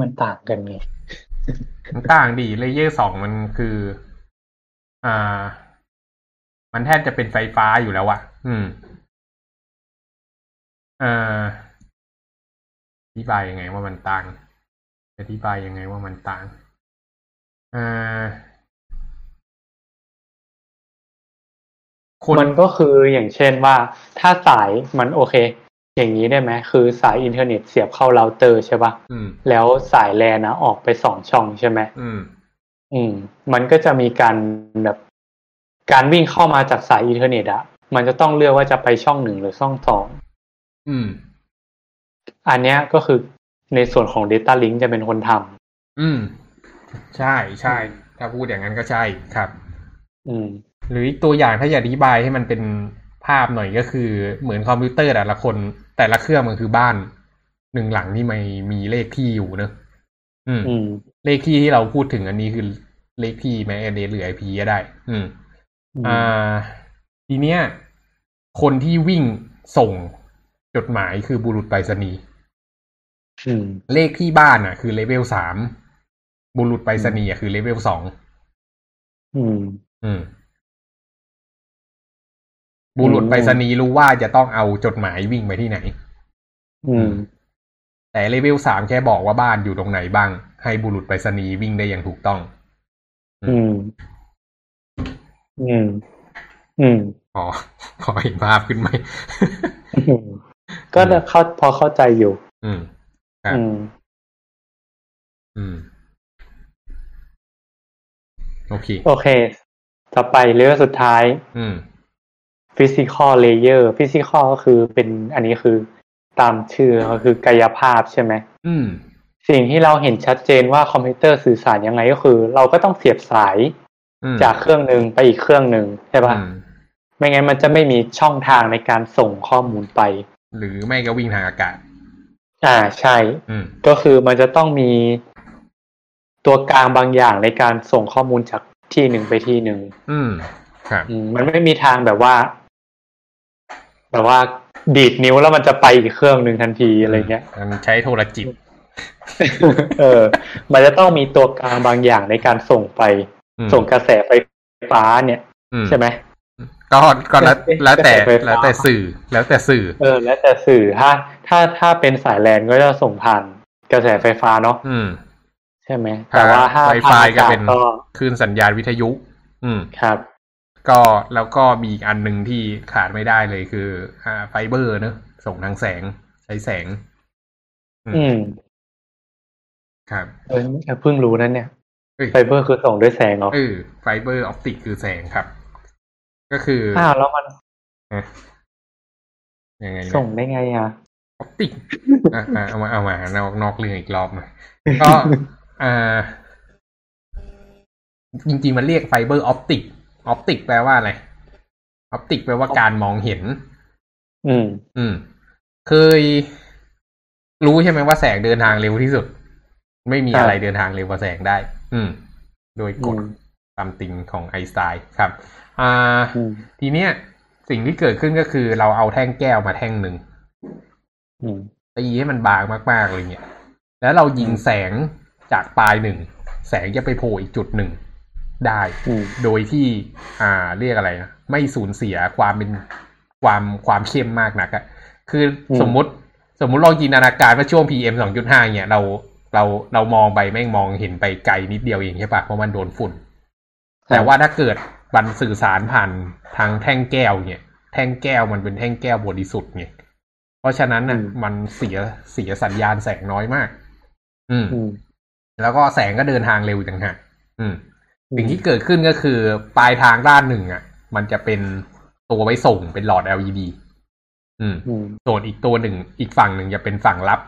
Speaker 2: มันต่างกันไง
Speaker 1: มันต่างดี layer สองมันคือ อ่า มันแทบจะเป็นไฟฟ้าอยู่แล้วอะอืมอ่าอธิบายยังไงว่ามันต่างอธิบายยังไงว่ามันต่างอ่าคน
Speaker 2: มันก็คืออย่างเช่นว่าถ้าสายมันโอเค อย่างนี้ได้ไหมคือสายอินเทอร์เน็ตเสียบเข้าเราเตอร์ใช่ปะ
Speaker 1: อืม
Speaker 2: แล้วสายแลนนะออกไปสองช่องใช่ไหม
Speaker 1: อืม
Speaker 2: อืม มันก็จะมีการแบบ การวิ่งเข้ามาจากสายอินเทอร์เน็ตอะมันจะต้องเลือกว่าจะไปช่องหนึ่งหรือช่องสอง
Speaker 1: อืม
Speaker 2: อันเนี้ยก็คือในส่วนของ Data Link จะเป็นคนทำ
Speaker 1: อืม ใช่ใช่ถ้าพูดอย่างนั้นก็ใช่ครับ
Speaker 2: อืม
Speaker 1: หรืออีกตัวอย่างถ้าอยากอธิบายให้มันเป็นภภาพหน่อยก็คือเหมือนคอมพิวเตอร์แต่ละคน แต่ละเครื่องมันคือบ้านหนึ่งหลังที่ไม่มีเลขที่อยู่เนอะอืม
Speaker 2: อืม
Speaker 1: เลขที่ที่เราพูดถึงอันนี้คือเลขที่แม้เดหรือไอพีก็ได้ อืม อ่า ทีเนี้ย คนที่วิ่งส่งจดหมายคือบุรุษไปรษณีย์
Speaker 2: อืม
Speaker 1: เลขที่บ้านอะ คือเลเวลสามบุรุษไปรษณีย์อะคือเลเวลสอง
Speaker 2: อืม
Speaker 1: อืม บุรุษไปรษณีย์รู้ว่าจะต้องเอาจดหมายวิ่งไปที่ไหน
Speaker 2: อืม
Speaker 1: แต่เลเวลสามแค่บอกว่าบ้านอยู่ตรงไหนบ้าง ให้บุรุษไปรษณีย์วิ่งได้อย่างถูกต้อง
Speaker 2: อืม อืม อืม
Speaker 1: อ๋อพอเห็นภาพขึ้นไหม
Speaker 2: อืมก็เข้าพอเข้าใจอยู่
Speaker 1: อืมครับ
Speaker 2: อืม
Speaker 1: อืม โอเค
Speaker 2: โอเค ต่อไปเรื่องสุดท้าย
Speaker 1: อืม
Speaker 2: physical layer physical ก็คือเป็นอันนี้คือตามชื่อก็คือกายภาพใช่ไหม
Speaker 1: อืม
Speaker 2: สิ่งที่เราเห็นชัดเจนว่าคอมพิวเตอร์สื่อสารยังไงก็คือ เราก็ต้องเสียบสาย
Speaker 1: อืม
Speaker 2: จากเครื่องหนึ่งไปอีกเครื่องหนึ่งใช่ปะ
Speaker 1: อืม
Speaker 2: ไม่งั้นมันจะไม่มีช่องทางในการส่งข้อมูลไป
Speaker 1: หรือไม่ก็วิ่งทางอากาศ
Speaker 2: อ่าใช่
Speaker 1: อืม
Speaker 2: ก็คือมันจะต้องมีตัวกลางบางอย่างในการส่งข้อมูลจากที่หนึ่งไปที่หนึ่ง
Speaker 1: อืมครับ
Speaker 2: อืมมันไม่มีทางแบบว่า แบบว่าดีดนิ้วแล้วมันจะไปอีกเครื่องหนึ่งทันทีอะไรเงี้ย
Speaker 1: มันใช้โทรจิต
Speaker 2: เออ มันจะต้องมีตัวกลางบางอย่างในการส่งไป
Speaker 1: อืม
Speaker 2: ส่งกระแสไฟฟ้าเนี่ย
Speaker 1: อืม
Speaker 2: ใช่ไหม
Speaker 1: ก็ก็แล้ว
Speaker 2: เอ๊ะ
Speaker 1: แล้วแต่
Speaker 2: กระแสไฟฟ้า
Speaker 1: แล้วแต่สื่อแล้วแต่สื่อ
Speaker 2: เออ แล้วแต่สื่อถ้า ถ้าถ้าเป็นสายแลนก็จะส่งผ่านกระแสไฟฟ้าเนาะ
Speaker 1: อืม
Speaker 2: ใช่ไหมแต่ว่าถ้า
Speaker 1: ไวไฟ
Speaker 2: ทางอา
Speaker 1: กา
Speaker 2: ศ
Speaker 1: เป็น
Speaker 2: ก็
Speaker 1: คลื่นสัญญาณวิทยุ อืม
Speaker 2: ครับ
Speaker 1: ก็แล้วก็มีอีกอันหนึ่งที่ขาดไม่ได้เลยคืออ่าไฟเบอร์เนอะส่งทางแสงใช้แสง
Speaker 2: อืม
Speaker 1: ครับ
Speaker 2: เออเพิ่งรู้นั่นเนี่ย
Speaker 1: เอ้ย
Speaker 2: ไฟเบอร์คือส่งด้วยแสงเหรอ
Speaker 1: เออ fiber optic คือแสงครับ ก็คือ
Speaker 2: อ้าวแล้วมัน
Speaker 1: อะยังไงนะ
Speaker 2: ส่งได้ไงอะ
Speaker 1: opticิกอะอะเอามาเอามานอกนอกเรื่องอีกรอบหน่อยก็อ่าจริงๆมันเรียก fiber optic optic แปลว่าอะไร optic แปลว่าการมองเห็น
Speaker 2: อืม
Speaker 1: อืม เคยรู้ใช่ไหมว่าแสงเดินทางเร็วที่สุด ไม่มี
Speaker 2: ครับ
Speaker 1: อะไรเดินทางเร็วกว่าแสงได้ อืม โดยกฎ
Speaker 2: อืม
Speaker 1: ความติงของไอน์สไตน์ครับ อ่า
Speaker 2: อืม
Speaker 1: ทีเนี้ย สิ่งที่เกิดขึ้นก็คือเราเอาแท่งแก้วมาแท่งหนึ่ง
Speaker 2: อืม
Speaker 1: ตีให้มันบางมากๆเลยเนี่ย แล้วเรายิงแสงจากปลายหนึ่ง แสงจะไปโผล่อีกจุดหนึ่ง ได้
Speaker 2: อืม
Speaker 1: โดยที่อ่าเรียกอะไรนะไม่สูญเสียความเป็นความความเข้มมากนักอะคืออ
Speaker 2: ม
Speaker 1: สมมุติสมมุติลองจินตนาการว่าช่วง PM สองจุดห้าเนี่ยเราเราเรามองไปแม่งมองเห็นไปไกลนิดเดียวเองใช่ปะเพราะมันโดนฝุ่น แต่ว่าถ้าเกิดบันสื่อสารผ่านทางแท่งแก้วเนี่ย แท่งแก้วมันเป็นแท่งแก้วบริสุทธิ์ไงเพราะฉะนั้นน่ะ
Speaker 2: อืม
Speaker 1: มันเสียเสียสัญญาณแสงน้อยมากอืม
Speaker 2: อืม
Speaker 1: แล้วก็แสงก็เดินทางเร็วจังฮะ อืม
Speaker 2: อืม
Speaker 1: สิ่งที่เกิดขึ้นก็คือ ปลายทางด้านหนึ่งอะ มันจะเป็นตัวไว้ส่งเป็นหลอด LED อืม
Speaker 2: อืม
Speaker 1: ส่วนอีกตัวหนึ่ง อีกฝั่งหนึ่งจะเป็นฝั่งรับ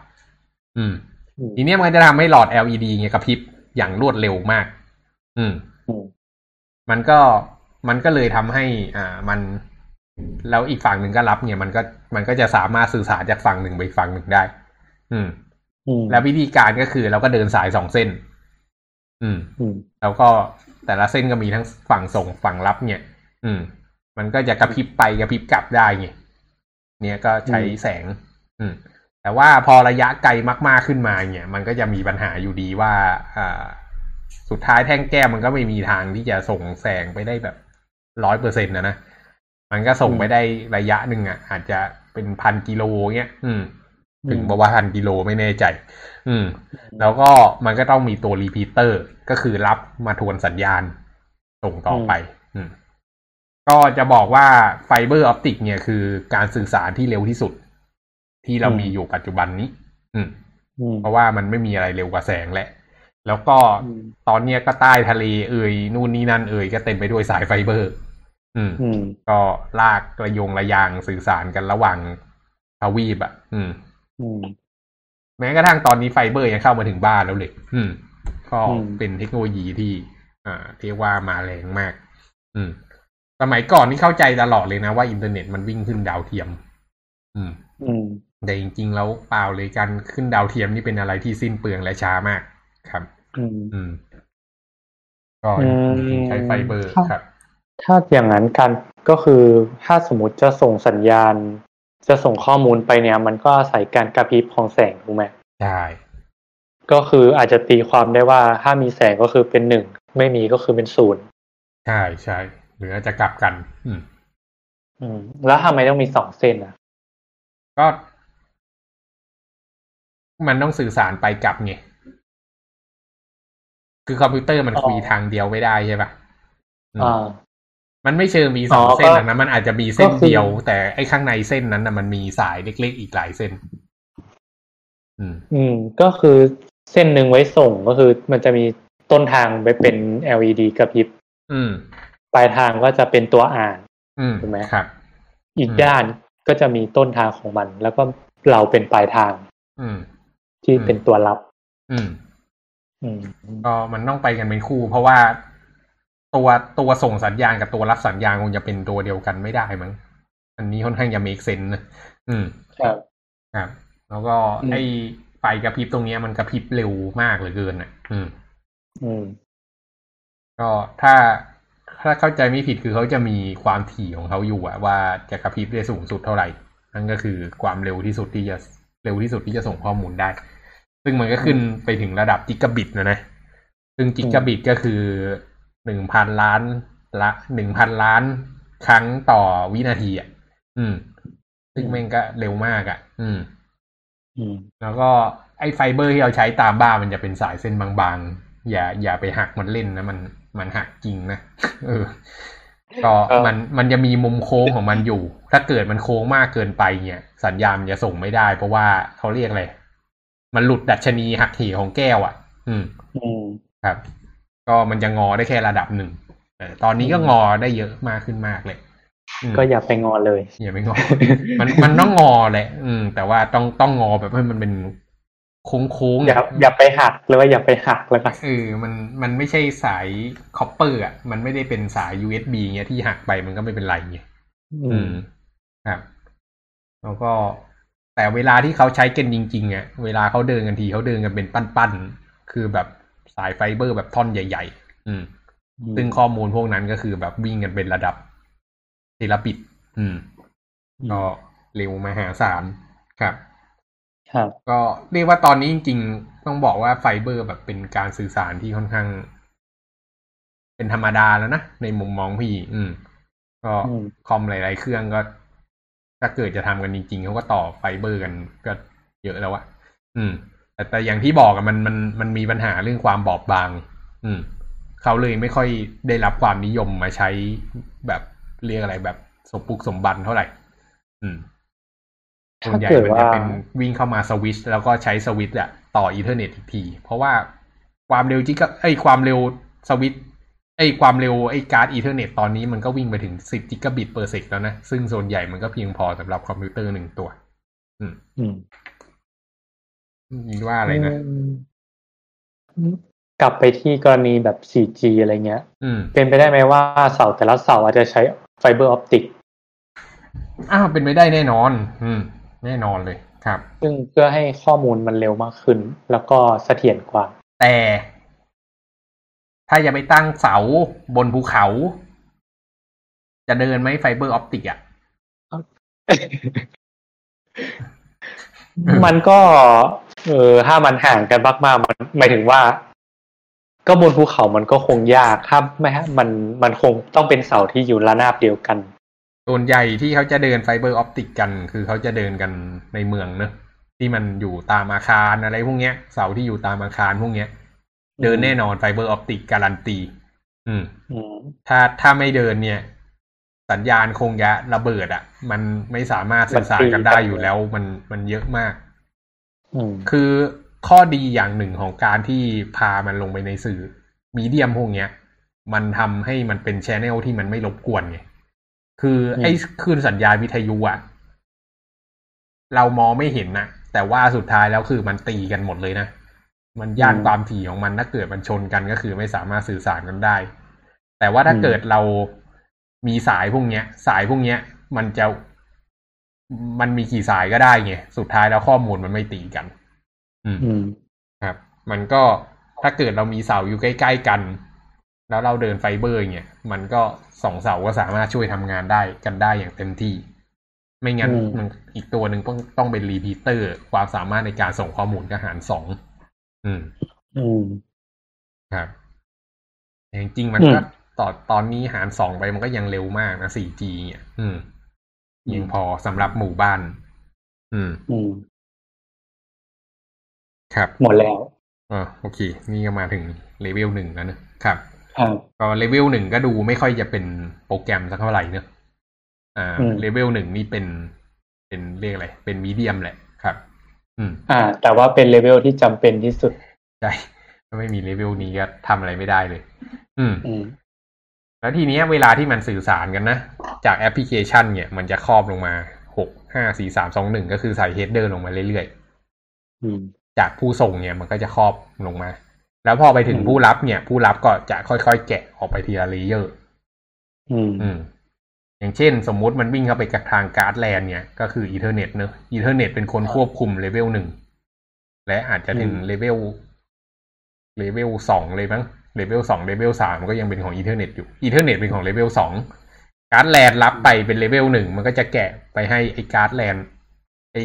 Speaker 1: อืม
Speaker 2: อืม
Speaker 1: ทีเนี้ยมันก็จะทำให้หลอด LED เนี่ยกระพริบอย่างรวดเร็วมาก อืม
Speaker 2: อืม
Speaker 1: มันก็มันก็เลยทำให้ อ่า มัน แล้วอีกฝั่งหนึ่งก็รับ เนี่ย มันก็มันก็จะสามารถสื่อสารจากฝั่งหนึ่งไปอีกฝั่งหนึ่งได้ อืม
Speaker 2: อืม
Speaker 1: แล้ววิธีการก็คือเราก็เดินสายสองเส้น อืม
Speaker 2: อืม
Speaker 1: แล้วก็ แต่ละเส้นก็มีทั้งฝั่งส่งฝั่งรับเนี่ย อืม มันก็จะกระพริบไปกระพริบกลับได้ไงเนี่ยก็ใช้แสง อืม แต่ว่าพอระยะไกลมากๆขึ้นมาเนี่ย มันก็จะมีปัญหาอยู่ดีว่า อ่า สุดท้ายแท่งแก้วมันก็ไม่มีทางที่จะส่งแสงไปได้แบบร้อยเปอร์เซ็นต์นะนะ มันก็ส่งไปได้ระยะหนึ่งอะ อาจจะเป็นพันกิโลเงี้ย อืม ถึงบอกว่าพันกิโลไม่แน่ใจ อืม แล้วก็มันก็ต้องมีตัว repeater ก็คือรับมาทวนสัญญาณส่งต่อไป อืม ก็จะบอกว่าfiber optic เนี่ยคือการสื่อสารที่เร็วที่สุด ที่เรา
Speaker 2: อืม
Speaker 1: มีอยู่ปัจจุบันนี้อืม
Speaker 2: อืม
Speaker 1: เพราะว่ามันไม่มีอะไรเร็วกว่าแสงแหละ แล้วก็
Speaker 2: อืม
Speaker 1: ตอนเนี้ยก็ใต้ทะเลเอ่ยนู่นนี่นั่นเอ่ยก็เต็มไปด้วยสายไฟเบอร์ อืม
Speaker 2: อืม
Speaker 1: ก็ลากระยงระยางสื่อสารกันระหว่างทวีปอะ อืม
Speaker 2: อืม
Speaker 1: แม้กระทั่งตอนนี้ไฟเบอร์ยังเข้ามาถึงบ้านแล้วเลยอืม ก็
Speaker 2: อืม
Speaker 1: เป็นเทคโนโลยีที่อ่าเรียกว่ามาแรงมาก อืม สมัยก่อนนี่เข้าใจตลอดเลยนะว่าอินเทอร์เน็ตมันวิ่งขึ้นดาวเทียม อืม
Speaker 2: อืม
Speaker 1: แต่จริงๆแล้วเปล่าเลยการขึ้นดาวเทียมนี่เป็นอะไรที่สิ้นเปลืองและช้ามาก ครับ
Speaker 2: อืม
Speaker 1: อืมก็
Speaker 2: อืม
Speaker 1: ใช้ไฟเบอร์
Speaker 2: ครับ
Speaker 1: ครับ
Speaker 2: ถ้าอย่างนั้นการก็คือถ้าสมมติจะส่งสัญญาณ จะส่งข้อมูลไปเนี่ย มันก็อาศัยการกระพริบของแสงถูกไหม
Speaker 1: ใช่
Speaker 2: ก็คืออาจจะตีความได้ว่าถ้ามีแสงก็คือเป็นหนึ่งไม่มีก็คือเป็นศูนย์
Speaker 1: ใช่ใช่หรืออาจจะกลับกัน อืม
Speaker 2: อืม แล้วทำไมต้องมีสองเส้นอะ
Speaker 1: ก็ มันต้องสื่อสารไปกลับไงคือคอมพิวเตอร์มัน
Speaker 2: อ๋อ
Speaker 1: คุยทางเดียวไม่ได้ใช่ปะอืม
Speaker 2: อ่า
Speaker 1: มันไม่เชิงมีสอง
Speaker 2: อ๋อ
Speaker 1: เส้น
Speaker 2: ก็
Speaker 1: หรอกนะมันอาจจะมีเส้น
Speaker 2: ก็คือ
Speaker 1: เดียว แต่ไอ้ข้างในเส้นนั้นนะมันมีสายเล็กๆอีกหลายเส้น อืม
Speaker 2: อืม ก็คือเส้นหนึ่งไว้ส่งก็คือมันจะมีต้นทางไปเป็น LED กระพริบ
Speaker 1: อืม
Speaker 2: ปลายทางก็จะเป็นตัวอ่าน
Speaker 1: อืม
Speaker 2: ถูกไหม
Speaker 1: ครับ
Speaker 2: อีก
Speaker 1: อืม
Speaker 2: ด้านก็จะมีต้นทางของมัน แล้วก็เราเป็นปลายทาง
Speaker 1: อืม
Speaker 2: ที่
Speaker 1: อืม
Speaker 2: เป็นตัวรับ
Speaker 1: อืม
Speaker 2: อืม
Speaker 1: ก็มันต้องไปกันเป็นคู่ เพราะว่า ตัวตัวส่งสัญญาณกับตัวรับสัญญาณคงจะเป็นตัวเดียวกันไม่ได้มั้งอันนี้ค่อนข้างจะ make sense นะอืม
Speaker 2: ครับ
Speaker 1: ครับแล้วก็
Speaker 2: อืม
Speaker 1: ไอ้ไฟกระพริบตรงเนี้ยมันกระพริบเร็วมากเหลือเกินอะ อืม
Speaker 2: อืม
Speaker 1: ก็ถ้าถ้าเข้าใจไม่ผิดคือเขาจะมีความถี่ของเขาอยู่อะว่าจะกระพริบได้สูงสุดเท่าไหร่ นั่นก็คือความเร็วที่สุดที่จะเร็วที่สุดที่จะส่งข้อมูลได้ ซึ่งมันก็ขึ้นไปถึงระดับจิกะบิตนะนะ ซึ่งจิกะบิตก็คือ หนึ่งพันล้านละหนึ่งพันล้านครั้งต่อวินาทีอะ อืม ซึ่งแม่งก็เร็วมากอะ อืม
Speaker 2: อืม
Speaker 1: แล้วก็ไอ้ไฟเบอร์ที่เราใช้ตามบ้านมันจะเป็นสายเส้นบางๆ อย่า อย่าไปหักมันเล่นนะ มันมันหักจริงนะเออ ก็
Speaker 2: ครับ
Speaker 1: มันมันจะมีมุมโค้งของมันอยู่ ถ้าเกิดมันโค้งมากเกินไปเนี่ย สัญญาณมันจะส่งไม่ได้ เพราะว่าเขาเรียกอะไร มันหลุดดัชนีหักเหของแก้วอะ อืม
Speaker 2: อืม
Speaker 1: ครับ ก็มันจะงอได้แค่ระดับหนึ่งแต่ตอนนี้ก็งอได้เยอะมากขึ้นมากเลยอืม
Speaker 2: ก็อย่าไปงอเลย
Speaker 1: อย่าไม่งอ มันมันต้องงอแหละ อืม แต่ว่าต้องต้องงอแบบให้มันเป็นโค้งโค้งๆ
Speaker 2: อย่า
Speaker 1: อะ
Speaker 2: อย่าไปหักหรือว่าอย่าไปหักแล้วกัน
Speaker 1: เออมันมันไม่ใช่สาย copper อะมันไม่ได้เป็นสาย USB เงี้ยที่หักไปมันก็ไม่เป็นไรเงี้ย
Speaker 2: อืม
Speaker 1: ครับแล้วก็แต่เวลาที่เขาใช้กันจริงๆอะเวลาเขาเดินกันทีเขาเดินกันเป็นปั้นๆคือแบบ สายไฟเบอร์แบบท่อนใหญ่ ๆ อืม ซึ่งข้อมูลพวกนั้นก็คือแบบวิ่งกันเป็นระดับเทราบิต อืม ก็เร็วมหาศาลครับ
Speaker 2: ครับ
Speaker 1: ก็เรียกว่าตอนนี้จริงๆ ต้องบอกว่าไฟเบอร์แบบเป็นการสื่อสารที่ค่อนข้าง เป็นธรรมดาแล้วนะ ในมุมมองพี่ อืม ก็
Speaker 2: อืม
Speaker 1: คอมหลาย ๆ เครื่องก็ถ้าเกิดจะทำกันจริงๆเขาก็ต่อไฟเบอร์กันก็เยอะแล้วอะอืม แต่แต่อย่างที่บอกอะมันมันมันมีปัญหาเรื่องความบอบบาง อืม เขาเลยไม่ค่อยได้รับความนิยมมาใช้แบบเรียกอะไรแบบสมบุกสมบันเท่าไหร่ อืมส่วนใหญ่
Speaker 2: ถ้าเกิด
Speaker 1: มันจะ
Speaker 2: ว่า
Speaker 1: เป็นวิ่งเข้ามาสวิตช์แล้วก็ใช้สวิตช์อะต่อ Ethernet อีกที เพราะว่าความเร็วจิกะไอยความเร็วสวิตช์ไอยความเร็วไอการ์ด Ethernet ตอนนี้มันก็วิ่งไปถึงสิบ gigabit per sec แล้วนะ ซึ่งส่วนใหญ่มันก็เพียงพอสำหรับคอมพิวเตอร์หนึ่งตัว
Speaker 2: อืม
Speaker 1: มี ว่าอะไรนะ
Speaker 2: อืมกลับไปที่กรณีแบบ 4G อะไรเงี้ย
Speaker 1: อืม
Speaker 2: เป็นไปได้ไหมว่าเสาแต่ละเสาอาจจะใช้ fiber opticอ้า
Speaker 1: วเป็นไปได้แน่นอน อืม แน่นอนเลยครับ
Speaker 2: ซึ่งเพื่อให้ข้อมูลมันเร็วมากขึ้น แล้วก็เสถียรกว่า
Speaker 1: แต่ ถ้าจะไปตั้งเสาบนภูเขา จะเดินไหม fiber optic อะ
Speaker 2: มันก็ เออถ้ามันห่างกันมากๆมันหมายถึงว่า ก็บนภูเขามันก็คงยากครับไม่ฮะ มันมันคงต้องเป็นเสาที่อยู่ระนาบเดียวกัน
Speaker 1: ส่วนใหญ่ที่เขาจะเดิน fiber optic กัน คือเขาจะเดินกันในเมืองเนอะที่มันอยู่ตามอาคารอะไรพวกเนี้ย เสาที่อยู่ตามอาคารพวกเนี้ย เดินแน่นอน fiber optic การันตี อืม
Speaker 2: อืม
Speaker 1: ถ้าถ้าไม่เดินเนี่ย สัญญาณคงจะระเบิดอะ มันไม่สามารถสื่อสารกันได้อยู่แล้ว มันมันเยอะมาก
Speaker 2: อืม
Speaker 1: คือข้อดีอย่างหนึ่งของการที่พามันลงไปในสื่อ medium พวกเนี้ย มันทำให้มันเป็น channel ที่มันไม่รบกวนไง คือไอ้คลื่นสัญญาณวิทยุอะเรามองไม่เห็นนะแต่ว่าสุดท้ายแล้วคือมันตีกันหมดเลยนะ มันย่านความถี่ของมันถ้าเกิดมันชนกันก็คือไม่สามารถสื่อสารกันได้ แต่ว่าถ้าเกิดเรามีสายพวกเนี้ย สายพวกเนี้ย มันจะ มันมีกี่สายก็ได้ไงสุดท้ายแล้วข้อมูลมันไม่ตีกันอืม
Speaker 2: อืม
Speaker 1: ครับ มันก็ถ้าเกิดเรามีเสาอยู่ใกล้ ๆ กัน แล้วเราเดินไฟเบอร์เนี่ยมันก็สองเสาก็สามารถช่วยทำงานได้กันได้อย่างเต็มที่ ไม่งั้น
Speaker 2: อืม
Speaker 1: มันอีกตัวหนึ่งต้องต้องเป็นรีพีเตอร์ ความสามารถในการส่งข้อมูลก็หารสองอืม
Speaker 2: อืม
Speaker 1: ครับแต่จริงๆมัน
Speaker 2: อืม
Speaker 1: ก็ต่อตอนนี้หารสองไปมันก็ยังเร็วมากนะ 4G เนี่ยอืม
Speaker 2: อืม
Speaker 1: ยังพอสำหรับหมู่บ้าน อืม
Speaker 2: อืม
Speaker 1: ครับ
Speaker 2: หมดแล้ว
Speaker 1: อ่าโอเค นี่ก็มาถึงเลเวลหนึ่งแล้วนะครับ
Speaker 2: ครับ
Speaker 1: ก็เลเวลหนึ่งก็ดูไม่ค่อยจะเป็นโปรแกรมสักเท่าไหร่เนอะอ่า
Speaker 2: อืม
Speaker 1: เลเวลหนึ่งนี่เป็น เป็นเรียกอะไร เป็น medium แหละครับ อืม
Speaker 2: อ่า แต่ว่าเป็นเลเวลที่จำเป็นที่สุด
Speaker 1: ใช่ ถ้าไม่มีเลเวลนี้ก็ทำอะไรไม่ได้เลย อืม
Speaker 2: อืม
Speaker 1: แล้วทีเนี้ยเวลาที่มันสื่อสารกันนะ จากแอปพลิเคชันเนี่ยมันจะครอบลงมาหกห้าสี่สามสองหนึ่งก็คือใส่ header ลงมาเรื่อย
Speaker 2: อืม
Speaker 1: ๆจากผู้ส่งเนี่ยมันก็จะครอบลงมา แล้วพอไปถึง
Speaker 2: อืม
Speaker 1: ผู้รับเนี่ย ผู้รับก็จะค่อยๆแกะออกไปทีละ layer อื
Speaker 2: ม
Speaker 1: อืมอย่างเช่น สมมุติมันวิ่งเข้าไปกับทางการ์ดแลนเนี่ยก็คือ Ethernet เนอะ Ethernet เป็นคนควบคุม level หนึ่งและอาจจะถึง
Speaker 2: อืม
Speaker 1: level level สองเลยมั้ง level สอง level สามก็ยังเป็นของ Ethernet อยู่ Ethernet เป็นของ level สองการ์ดแลนรับไปเป็น level หนึ่งมันก็จะแกะไปให้ไอ้การ์ดแลนไอ้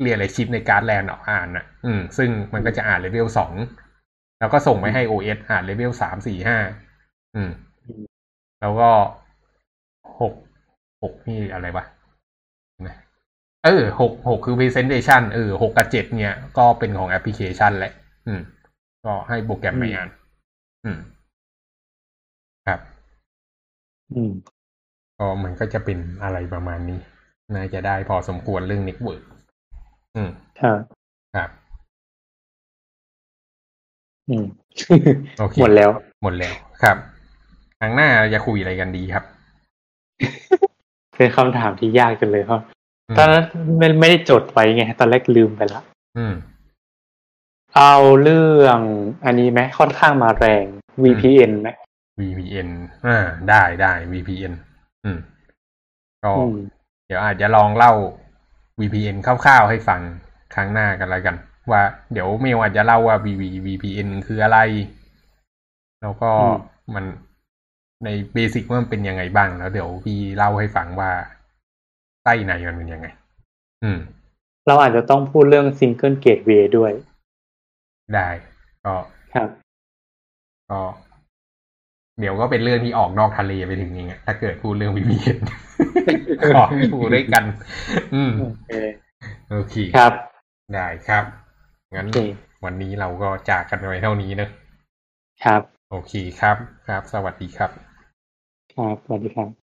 Speaker 1: เรียกอะไรชิปในการ์ดแลนออกอ่านน่ะอืม ซึ่งมันก็จะอ่านเลเวลสองแล้วก็ส่งไปให้ OS อ่านเลเวลสามสี่ห้าอืม แล้วก็หกหกนี่อะไรวะเออหกหกคือ presentation เออหกกับเจ็ดเนี่ย ก็เป็นของแอปพลิเคชันแหละ อืม ก็ให้โปรแกรมไปอ่าน อืม ครับ
Speaker 2: อืม
Speaker 1: ก็มันก็จะเป็นอะไรประมาณนี้ น่าจะได้พอสมควรเรื่อง network อืม
Speaker 2: ครับ
Speaker 1: ครับ
Speaker 2: อืม
Speaker 1: โอเค
Speaker 2: หมดแล้ว
Speaker 1: หมดแล้ว ครับครั้งหน้าเราจะคุยอะไรกันดีครับ
Speaker 2: เป็นคำถามที่ยากจังเลยครับ
Speaker 1: อืม
Speaker 2: ตอนนั้นไม่ไม่ได้จดไว้ไง ตอนแรกลืมไปละ
Speaker 1: อืม
Speaker 2: เอาเรื่องอันนี้ไหมค่อนข้างมาแรง VPN ไหม
Speaker 1: VPN อ่าได้ได้ VPN อืมก็
Speaker 2: อืม
Speaker 1: เดี๋ยวอาจจะลองเล่า VPN คร่าวๆให้ฟังครั้งหน้ากันแล้วกัน ว่า เดี๋ยวเมลอาจจะเล่าว่า VV VPN คืออะไร แล้วก็
Speaker 2: อืม
Speaker 1: มันในเบสิกว่ามันเป็นยังไงบ้าง แล้วเดี๋ยวพี่เล่าให้ฟังว่าไส้ในมันเป็นยังไง อืม
Speaker 2: เราอาจจะต้องพูดเรื่อง Single Gateway ด้วย
Speaker 1: ได้ ก็
Speaker 2: ครับ
Speaker 1: ก็ เดี๋ยวก็เป็นเรื่องที่ออกนอกทะเลไปถึงอย่างเงี้ยถ้าเกิดพูดเรื่อง VPN ขอพูดด้วยกัน อืม
Speaker 2: โอเค
Speaker 1: โอเค
Speaker 2: ครับ
Speaker 1: ได้ครับ งั้น
Speaker 2: โอเค
Speaker 1: วันนี้เราก็จากกันไว้เท่านี้เนอะ
Speaker 2: ครับ
Speaker 1: โอเคครับ ครับ สวัสดีครับ
Speaker 2: ครับ สวัสดีครับ